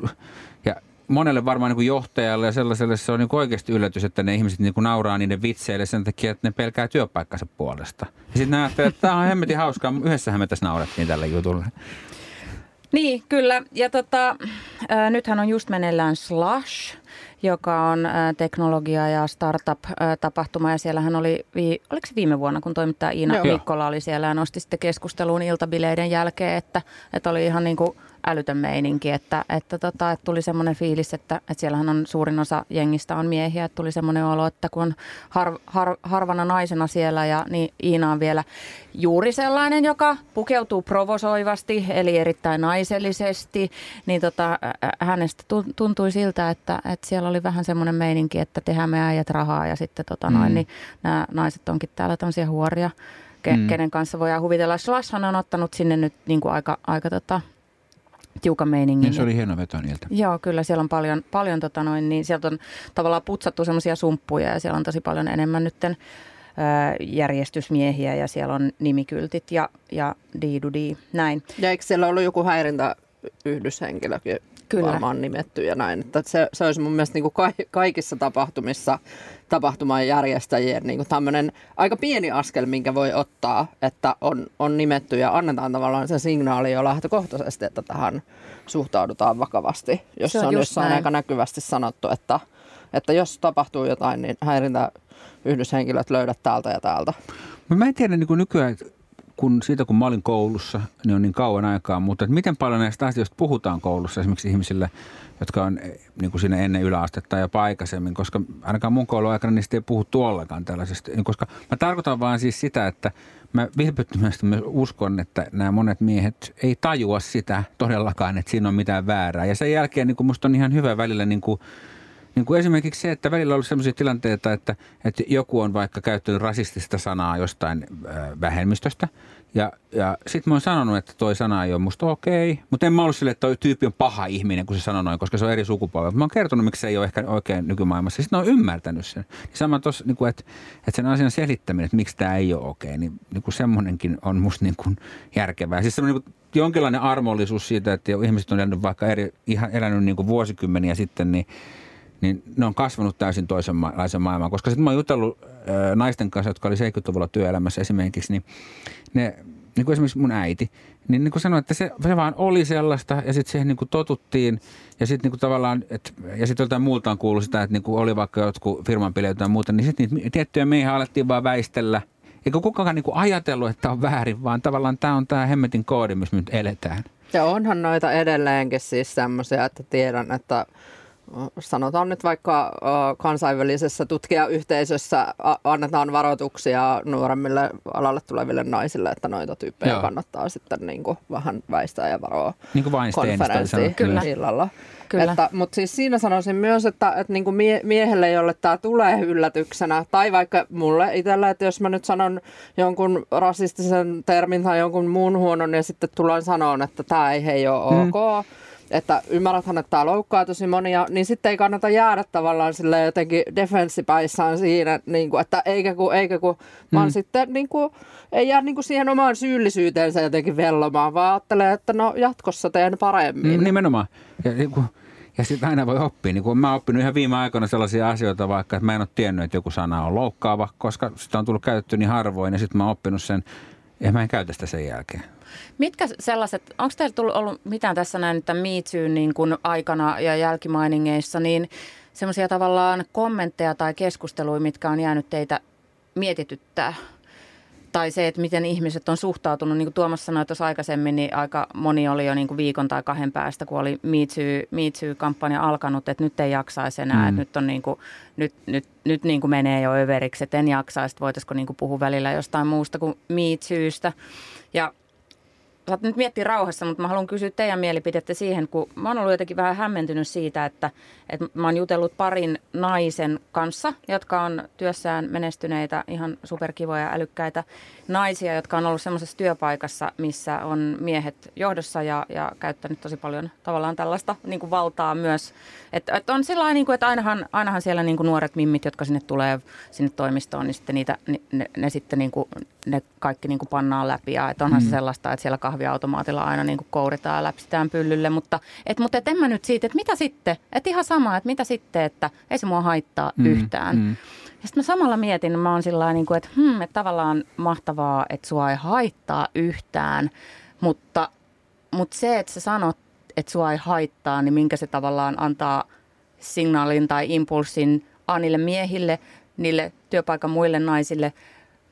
ja monelle varmaan niin kuin johtajalle ja sellaiselle se on niin kuin oikeasti yllätys, että ne ihmiset niin kuin nauraa niiden vitseille sen takia, että ne pelkää työpaikkansa puolesta. Ja sitten ne ajattelee, että tämä on hemmetin hauskaa, yhdessähän me tässä naurettiin tälle jutulle. Niin, kyllä. Ja tota, äh, nythän on just meneillään Slash, joka on teknologia- ja startup-tapahtuma. Ja siellähän oli, oliko se viime vuonna, kun toimittaja Iina Joo. Mikkola oli siellä ja nosti sitten keskusteluun iltabileiden jälkeen, että, että oli ihan niin kuin älytön meininki, että, että, tota, että tuli semmoinen fiilis, että, että siellähän on suurin osa jengistä on miehiä, että tuli semmoinen olo, että kun on har, har, harvana naisena siellä ja niin Iina on vielä juuri sellainen, joka pukeutuu provosoivasti, eli erittäin naisellisesti, niin tota, hänestä tuntui siltä, että, että siellä oli vähän semmoinen meininki, että tehdään me äijät rahaa ja sitten tota noin, mm. niin nämä naiset onkin täällä tämmöisiä huoria, ke, mm. kenen kanssa voidaan huvitella. Slashhan on ottanut sinne nyt niin kuin aika, aika tota, tiukan meiningin. Niin se oli hieno veto niiltä. Joo, kyllä siellä on paljon, paljon tota noin, niin sieltä on tavallaan putsattu semmoisia sumppuja ja siellä on tosi paljon enemmän nytten järjestysmiehiä ja siellä on nimikyltit ja, ja diidudi, näin. Ja eikö siellä ollut joku häirintäyhdyshenkilökin Kyllä. varmaan nimetty ja näin. Että se, se olisi mun mielestä niin kuin kaikissa tapahtumissa tapahtuman järjestäjien niin kuin tämmöinen aika pieni askel, minkä voi ottaa, että on, on nimetty ja annetaan tavallaan se signaali jo lähtökohtaisesti, että tähän suhtaudutaan vakavasti, jos se on, on jossain näin. aika näkyvästi sanottu, että, että jos tapahtuu jotain, niin häirintä yhdyshenkilöt löydät täältä ja täältä. Mä en tiedä niin kuin nykyään, kun siitä kun mä olin koulussa, niin on niin kauan aikaa, mutta miten paljon näistä asioista puhutaan koulussa esimerkiksi ihmisille, jotka on eh, niin kuin siinä ennen yläastetta ja aikaisemmin, koska ainakaan mun kouluaikana niistä ei puhuttu ollenkaan tällaisesta. Niin koska mä tarkoitan vaan siis sitä, että mä vilpittömästi myös uskon, että nämä monet miehet ei tajua sitä todellakaan, että siinä on mitään väärää. Ja sen jälkeen niin kuin musta on ihan hyvä välillä niin kuin niin kuin esimerkiksi se, että välillä on ollut sellaisia tilanteita, että, että joku on vaikka käyttänyt rasistista sanaa jostain äh, vähemmistöstä. Ja, ja sitten mä oon sanonut, että toi sana ei ole musta okei. Okay, mutta en mä ollut sille, että toi tyyppi on paha ihminen, kun se sanoo noin, koska se on eri sukupolvi. Mä oon kertonut, miksi se ei ole ehkä oikein nykymaailmassa. Sitten on ymmärtänyt sen. Niin sama tuossa, niin kuin, että, että sen asian selittäminen, että miksi tämä ei ole okei, okay, niin, niin kuin semmoinenkin on musta niin kuin järkevää. Siis semmoinen niin jonkinlainen armollisuus siitä, että ihmiset on elänyt vaikka eri, ihan elänyt niin kuin vuosikymmeniä sitten, niin niin ne on kasvanut täysin toisenlaisen maailman. Koska sitten mä oon jutellut naisten kanssa, jotka oli 70-luvulla työelämässä esimerkiksi, niin ne, niin kuin esimerkiksi mun äiti, niin, niin kuin sanoin, että se, se vaan oli sellaista ja sitten siihen niin kuin totuttiin ja sitten niin tavallaan, et, ja sitten jotain muuta on kuullut sitä, että niin kuin oli vaikka jotkut firman bileet tai muuta, niin sitten niitä tiettyjä miehiä alettiin vaan väistellä. Eikä kukaan niin kuin ajatellut, että on väärin, vaan tavallaan tämä on tämä hemmetin koodi, missä nyt eletään. Ja onhan noita edelleenkin siis semmoisia, että tiedän, että sanotaan nyt vaikka kansainvälisessä tutkijayhteisössä annetaan varoituksia nuoremmille alalle tuleville naisille, että noita tyyppejä Joo. kannattaa sitten niin kuin vähän väistää ja varoa niin kuin konferenssiin Kyllä. illalla. Kyllä. Että, mutta siis siinä sanoisin myös, että, että niin kuin mie- miehelle, jolle tämä tulee yllätyksenä, tai vaikka mulle itsellä, että jos mä nyt sanon jonkun rasistisen termin tai jonkun muun huonon, ja sitten tullaan sanoa, että tämä ei hei ole mm. ok, että ymmärräthän, että tämä loukkaa tosi monia, niin sitten ei kannata jäädä tavallaan sille jotenkin defenssipäissään siinä, niin kuin, että eikä kun, eikä kun, mm. vaan sitten niin kuin, ei jää niin kuin siihen omaan syyllisyyteensä jotenkin vellomaan, vaan ajattelee, että no jatkossa teen paremmin. Mm, nimenomaan. Ja, niin kuin, ja sitten aina voi oppia. Niin kuin mä oon oppinut ihan viime aikoina sellaisia asioita vaikka, että mä en ole tiennyt, että joku sana on loukkaava, koska sitä on tullut käytetty niin harvoin ja sitten mä oon oppinut sen ja mä en käytä sitä sen jälkeen. Mitkä sellaiset, onko teillä tullut ollut mitään tässä näin, että Me Too, niin kuin aikana ja jälkimainingeissa, niin semmoisia tavallaan kommentteja tai keskusteluja, mitkä on jäänyt teitä mietityttää? Tai se, että miten ihmiset on suhtautunut, niin kuin Tuomas sanoi tuossa aikaisemmin, niin aika moni oli jo niin kuin viikon tai kahden päästä, kun oli Me Too, Me Too-kampanja alkanut, että nyt ei jaksaisi enää, mm. että nyt, on niin kuin, nyt, nyt, nyt niin kuin menee jo överiksi, että en jaksaisi, että voitaisiko niin kuin puhua välillä jostain muusta kuin Me Toosta. Ja saat nyt miettiä rauhassa, mutta mä haluan kysyä teidän mielipidettä siihen, kun mä oon ollut jotenkin vähän hämmentynyt siitä, että, että mä oon jutellut parin naisen kanssa, jotka on työssään menestyneitä, ihan superkivoja, älykkäitä naisia, jotka on ollut semmoisessa työpaikassa, missä on miehet johdossa ja, ja käyttänyt tosi paljon tavallaan tällaista niin kuin valtaa myös. Että, että on sillä niin kuin, että ainahan, ainahan siellä niin kuin nuoret mimmit, jotka sinne tulee sinne toimistoon, niin sitten niitä, ne, ne, ne sitten niin kuin, ne kaikki niin kuin pannaan läpi. Ja että onhan mm. se sellaista, että siellä kahviautomaatilla aina niin kuin kouritaan ja läpsitään pyllylle. Mutta, et, mutta et en mä nyt siitä, että mitä sitten? Että ihan sama, että mitä sitten, että ei se mua haittaa mm. yhtään. Mm. Ja sitten mä samalla mietin, mä oon sillä niin kuin, että, hmm, että tavallaan mahtavaa, että sua ei haittaa yhtään, mutta, mutta se, että sä sanot, että sua ei haittaa, niin minkä se tavallaan antaa signaalin tai impulssin anille miehille, niille työpaikan muille naisille –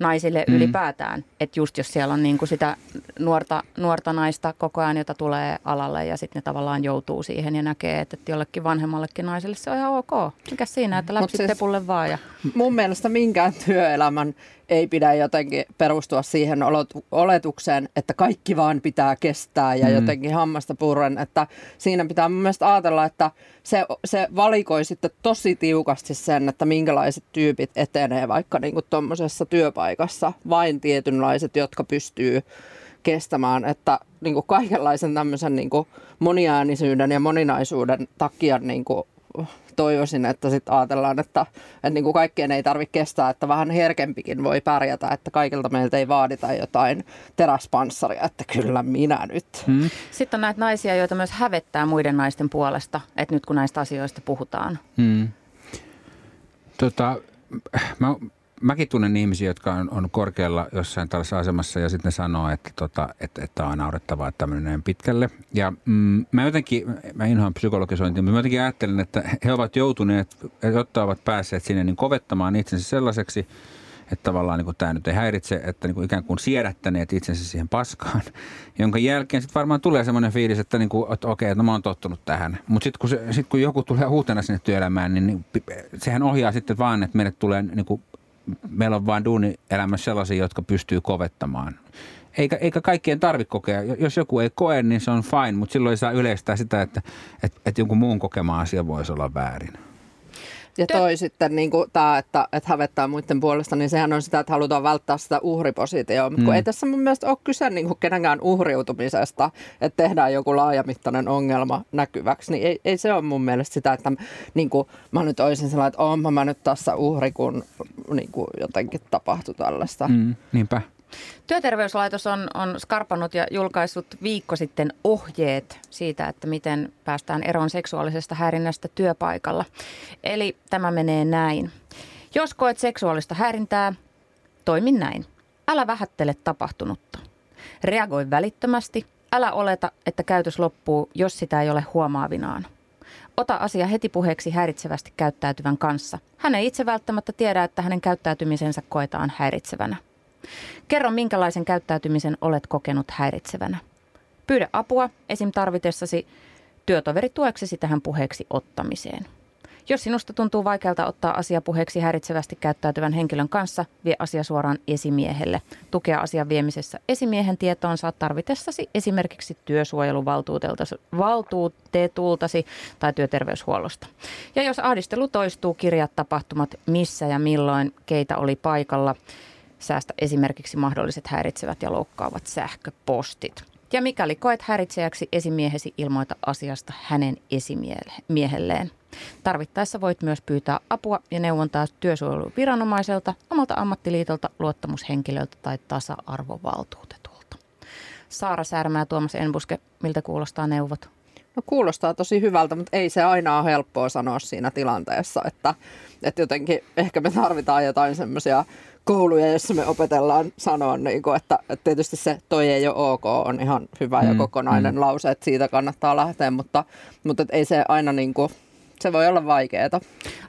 naisille mm. ylipäätään. Että just jos siellä on niin kuin sitä nuorta, nuorta naista koko ajan, jota tulee alalle ja sitten ne tavallaan joutuu siihen ja näkee, että jollekin vanhemmallekin naiselle se on ihan ok. Mikä siinä, että läpsit siis, tepulle vaan. Ja... Mun mielestä minkään työelämän ei pidä jotenkin perustua siihen oletukseen, että kaikki vaan pitää kestää ja mm. jotenkin hammasta purren. Että siinä pitää mun mielestä ajatella, että se, se valikoi sitten tosi tiukasti sen, että minkälaiset tyypit etenee vaikka niin tuommoisessa työpaikassa. Vain tietynlaiset, jotka pystyy kestämään, että niin kuin kaikenlaisen tämmöisen niin kuin moniäänisyyden ja moninaisuuden takia niin kuin toivoisin, että sitten ajatellaan, että, että niin kuin kaikkien ei tarvitse kestää, että vähän herkempikin voi pärjätä, että kaikilta meiltä ei vaadita jotain teräspanssaria, että kyllä minä nyt. Hmm. Sitten on näitä naisia, joita myös hävettää muiden naisten puolesta, että nyt kun näistä asioista puhutaan. Hmm. Tota, mä mäkin tunnen ihmisiä, jotka on, on korkealla jossain tällaisessa asemassa ja sitten ne sanoo, että, tota, että, että on naurettavaa, että tämmöinen pitkälle. Ja mm, mä jotenkin, mä inhoan psykologisointia, mutta mä jotenkin ajattelen, että he ovat joutuneet, jotta ovat päässeet sinne niin kovettamaan itsensä sellaiseksi, että tavallaan niin kuin tämä nyt ei häiritse, että niin kuin ikään kuin siedättäneet itsensä siihen paskaan, jonka jälkeen sitten varmaan tulee semmoinen fiilis, että, niin kuin, että okei, no mä oon tottunut tähän. Mutta sitten kun, sit kun joku tulee uutena sinne työelämään, niin, niin sehän ohjaa sitten vaan, että meille tulee niin kuin meillä on vain duunielämässä sellaisia, jotka pystyy kovettamaan. Eikä, eikä kaikkien tarvitse kokea. Jos joku ei koe, niin se on fine, mutta silloin ei saa yleistää sitä, että, että, että jonkun muun kokema asia voisi olla väärin. Ja toi Tö- sitten niin kuin tämä, että, että hävettää muiden puolesta, niin sehän on sitä, että halutaan välttää sitä uhripositioa. Mutta mm. ei tässä mun mielestä ole kyse niin kuin kenenkään uhriutumisesta, että tehdään joku laajamittainen ongelma näkyväksi. Niin ei, ei se ole mun mielestä sitä, että niin kuin, mä nyt olisin sellainen, että oonpa mä nyt tässä uhri, kun niin kuin jotenkin tapahtui tällaista. Mm, niinpä. Työterveyslaitos on, on skarpannut ja julkaissut viikko sitten ohjeet siitä, että miten päästään eroon seksuaalisesta häirinnästä työpaikalla. Eli tämä menee näin. Jos koet seksuaalista häirintää, toimi näin. Älä vähättele tapahtunutta. Reagoi välittömästi. Älä oleta, että käytös loppuu, jos sitä ei ole huomaavinaan. Ota asia heti puheeksi häiritsevästi käyttäytyvän kanssa. Hän ei itse välttämättä tiedä, että hänen käyttäytymisensä koetaan häiritsevänä. Kerro, minkälaisen käyttäytymisen olet kokenut häiritsevänä. Pyydä apua esim. tarvitessasi työtoveri tueksesi tähän puheeksi ottamiseen. Jos sinusta tuntuu vaikealta ottaa asia puheeksi häiritsevästi käyttäytyvän henkilön kanssa, vie asia suoraan esimiehelle. Tukea asian viemisessä esimiehen tietoon saat tarvitessasi esimerkiksi työsuojeluvaltuutetultasi tai työterveyshuollosta. Ja jos ahdistelu toistuu, kirjat tapahtumat missä ja milloin, keitä oli paikalla – Säästä esimerkiksi mahdolliset häiritsevät ja loukkaavat sähköpostit. Ja mikäli koet häiritseäksi esimiehesi, ilmoita asiasta hänen esimiehelleen. Tarvittaessa voit myös pyytää apua ja neuvontaa työsuojeluviranomaiselta, omalta ammattiliitolta, luottamushenkilöltä tai tasa-arvovaltuutetulta. Saara Särmää ja Tuomas Enbuske, miltä kuulostaa neuvot? No kuulostaa tosi hyvältä, mutta ei se aina ole helppoa sanoa siinä tilanteessa, että, että jotenkin ehkä me tarvitaan jotain semmoisia kouluja, joissa me opetellaan sanoa, niin kuin, että, että tietysti se toi ei ole ok on ihan hyvä mm, ja kokonainen mm. lause, että siitä kannattaa lähteä, mutta, mutta ei se aina niin kuin, se voi olla vaikeaa.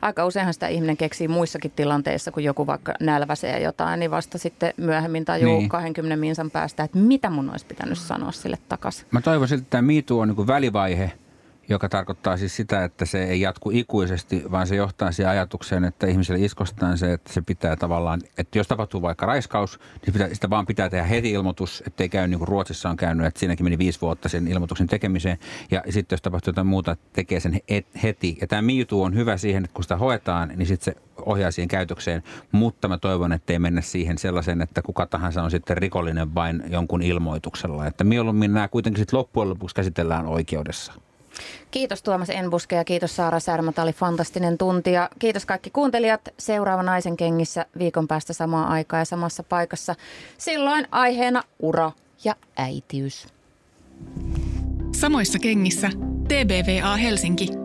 Aika useinhan sitä ihminen keksii muissakin tilanteissa, kun joku vaikka nälväsee jotain, niin vasta sitten myöhemmin tajuu niin. 20 minsan päästä, että mitä mun olisi pitänyt sanoa sille takaisin. Mä toivoisin, että tämä MeToo on niin välivaihe – joka tarkoittaa siis sitä, että se ei jatku ikuisesti, vaan se johtaa siihen ajatukseen, että ihmiselle iskostaan se, että se pitää tavallaan, että jos tapahtuu vaikka raiskaus, niin sitä, sitä vaan pitää tehdä heti ilmoitus, ettei käy niin kuin Ruotsissa on käynyt, että siinäkin meni viisi vuotta sen ilmoituksen tekemiseen. Ja sitten jos tapahtuu jotain muuta, tekee sen heti. Ja tämä MeToo on hyvä siihen, että kun sitä hoetaan, niin sitten se ohjaa siihen käytökseen, mutta mä toivon, että ei mennä siihen sellaisen, että kuka tahansa on sitten rikollinen vain jonkun ilmoituksella. Että mieluummin nämä kuitenkin sitten loppujen lopuksi käsitellään oikeudessa. Kiitos Tuomas Enbuske ja kiitos Saara Särmä. Tämä oli fantastinen tunti ja kiitos kaikki kuuntelijat. Seuraava Naisen kengissä viikon päästä samaan aikaan ja samassa paikassa. Silloin aiheena ura ja äitiys. Samoissa kengissä TBVA Helsinki.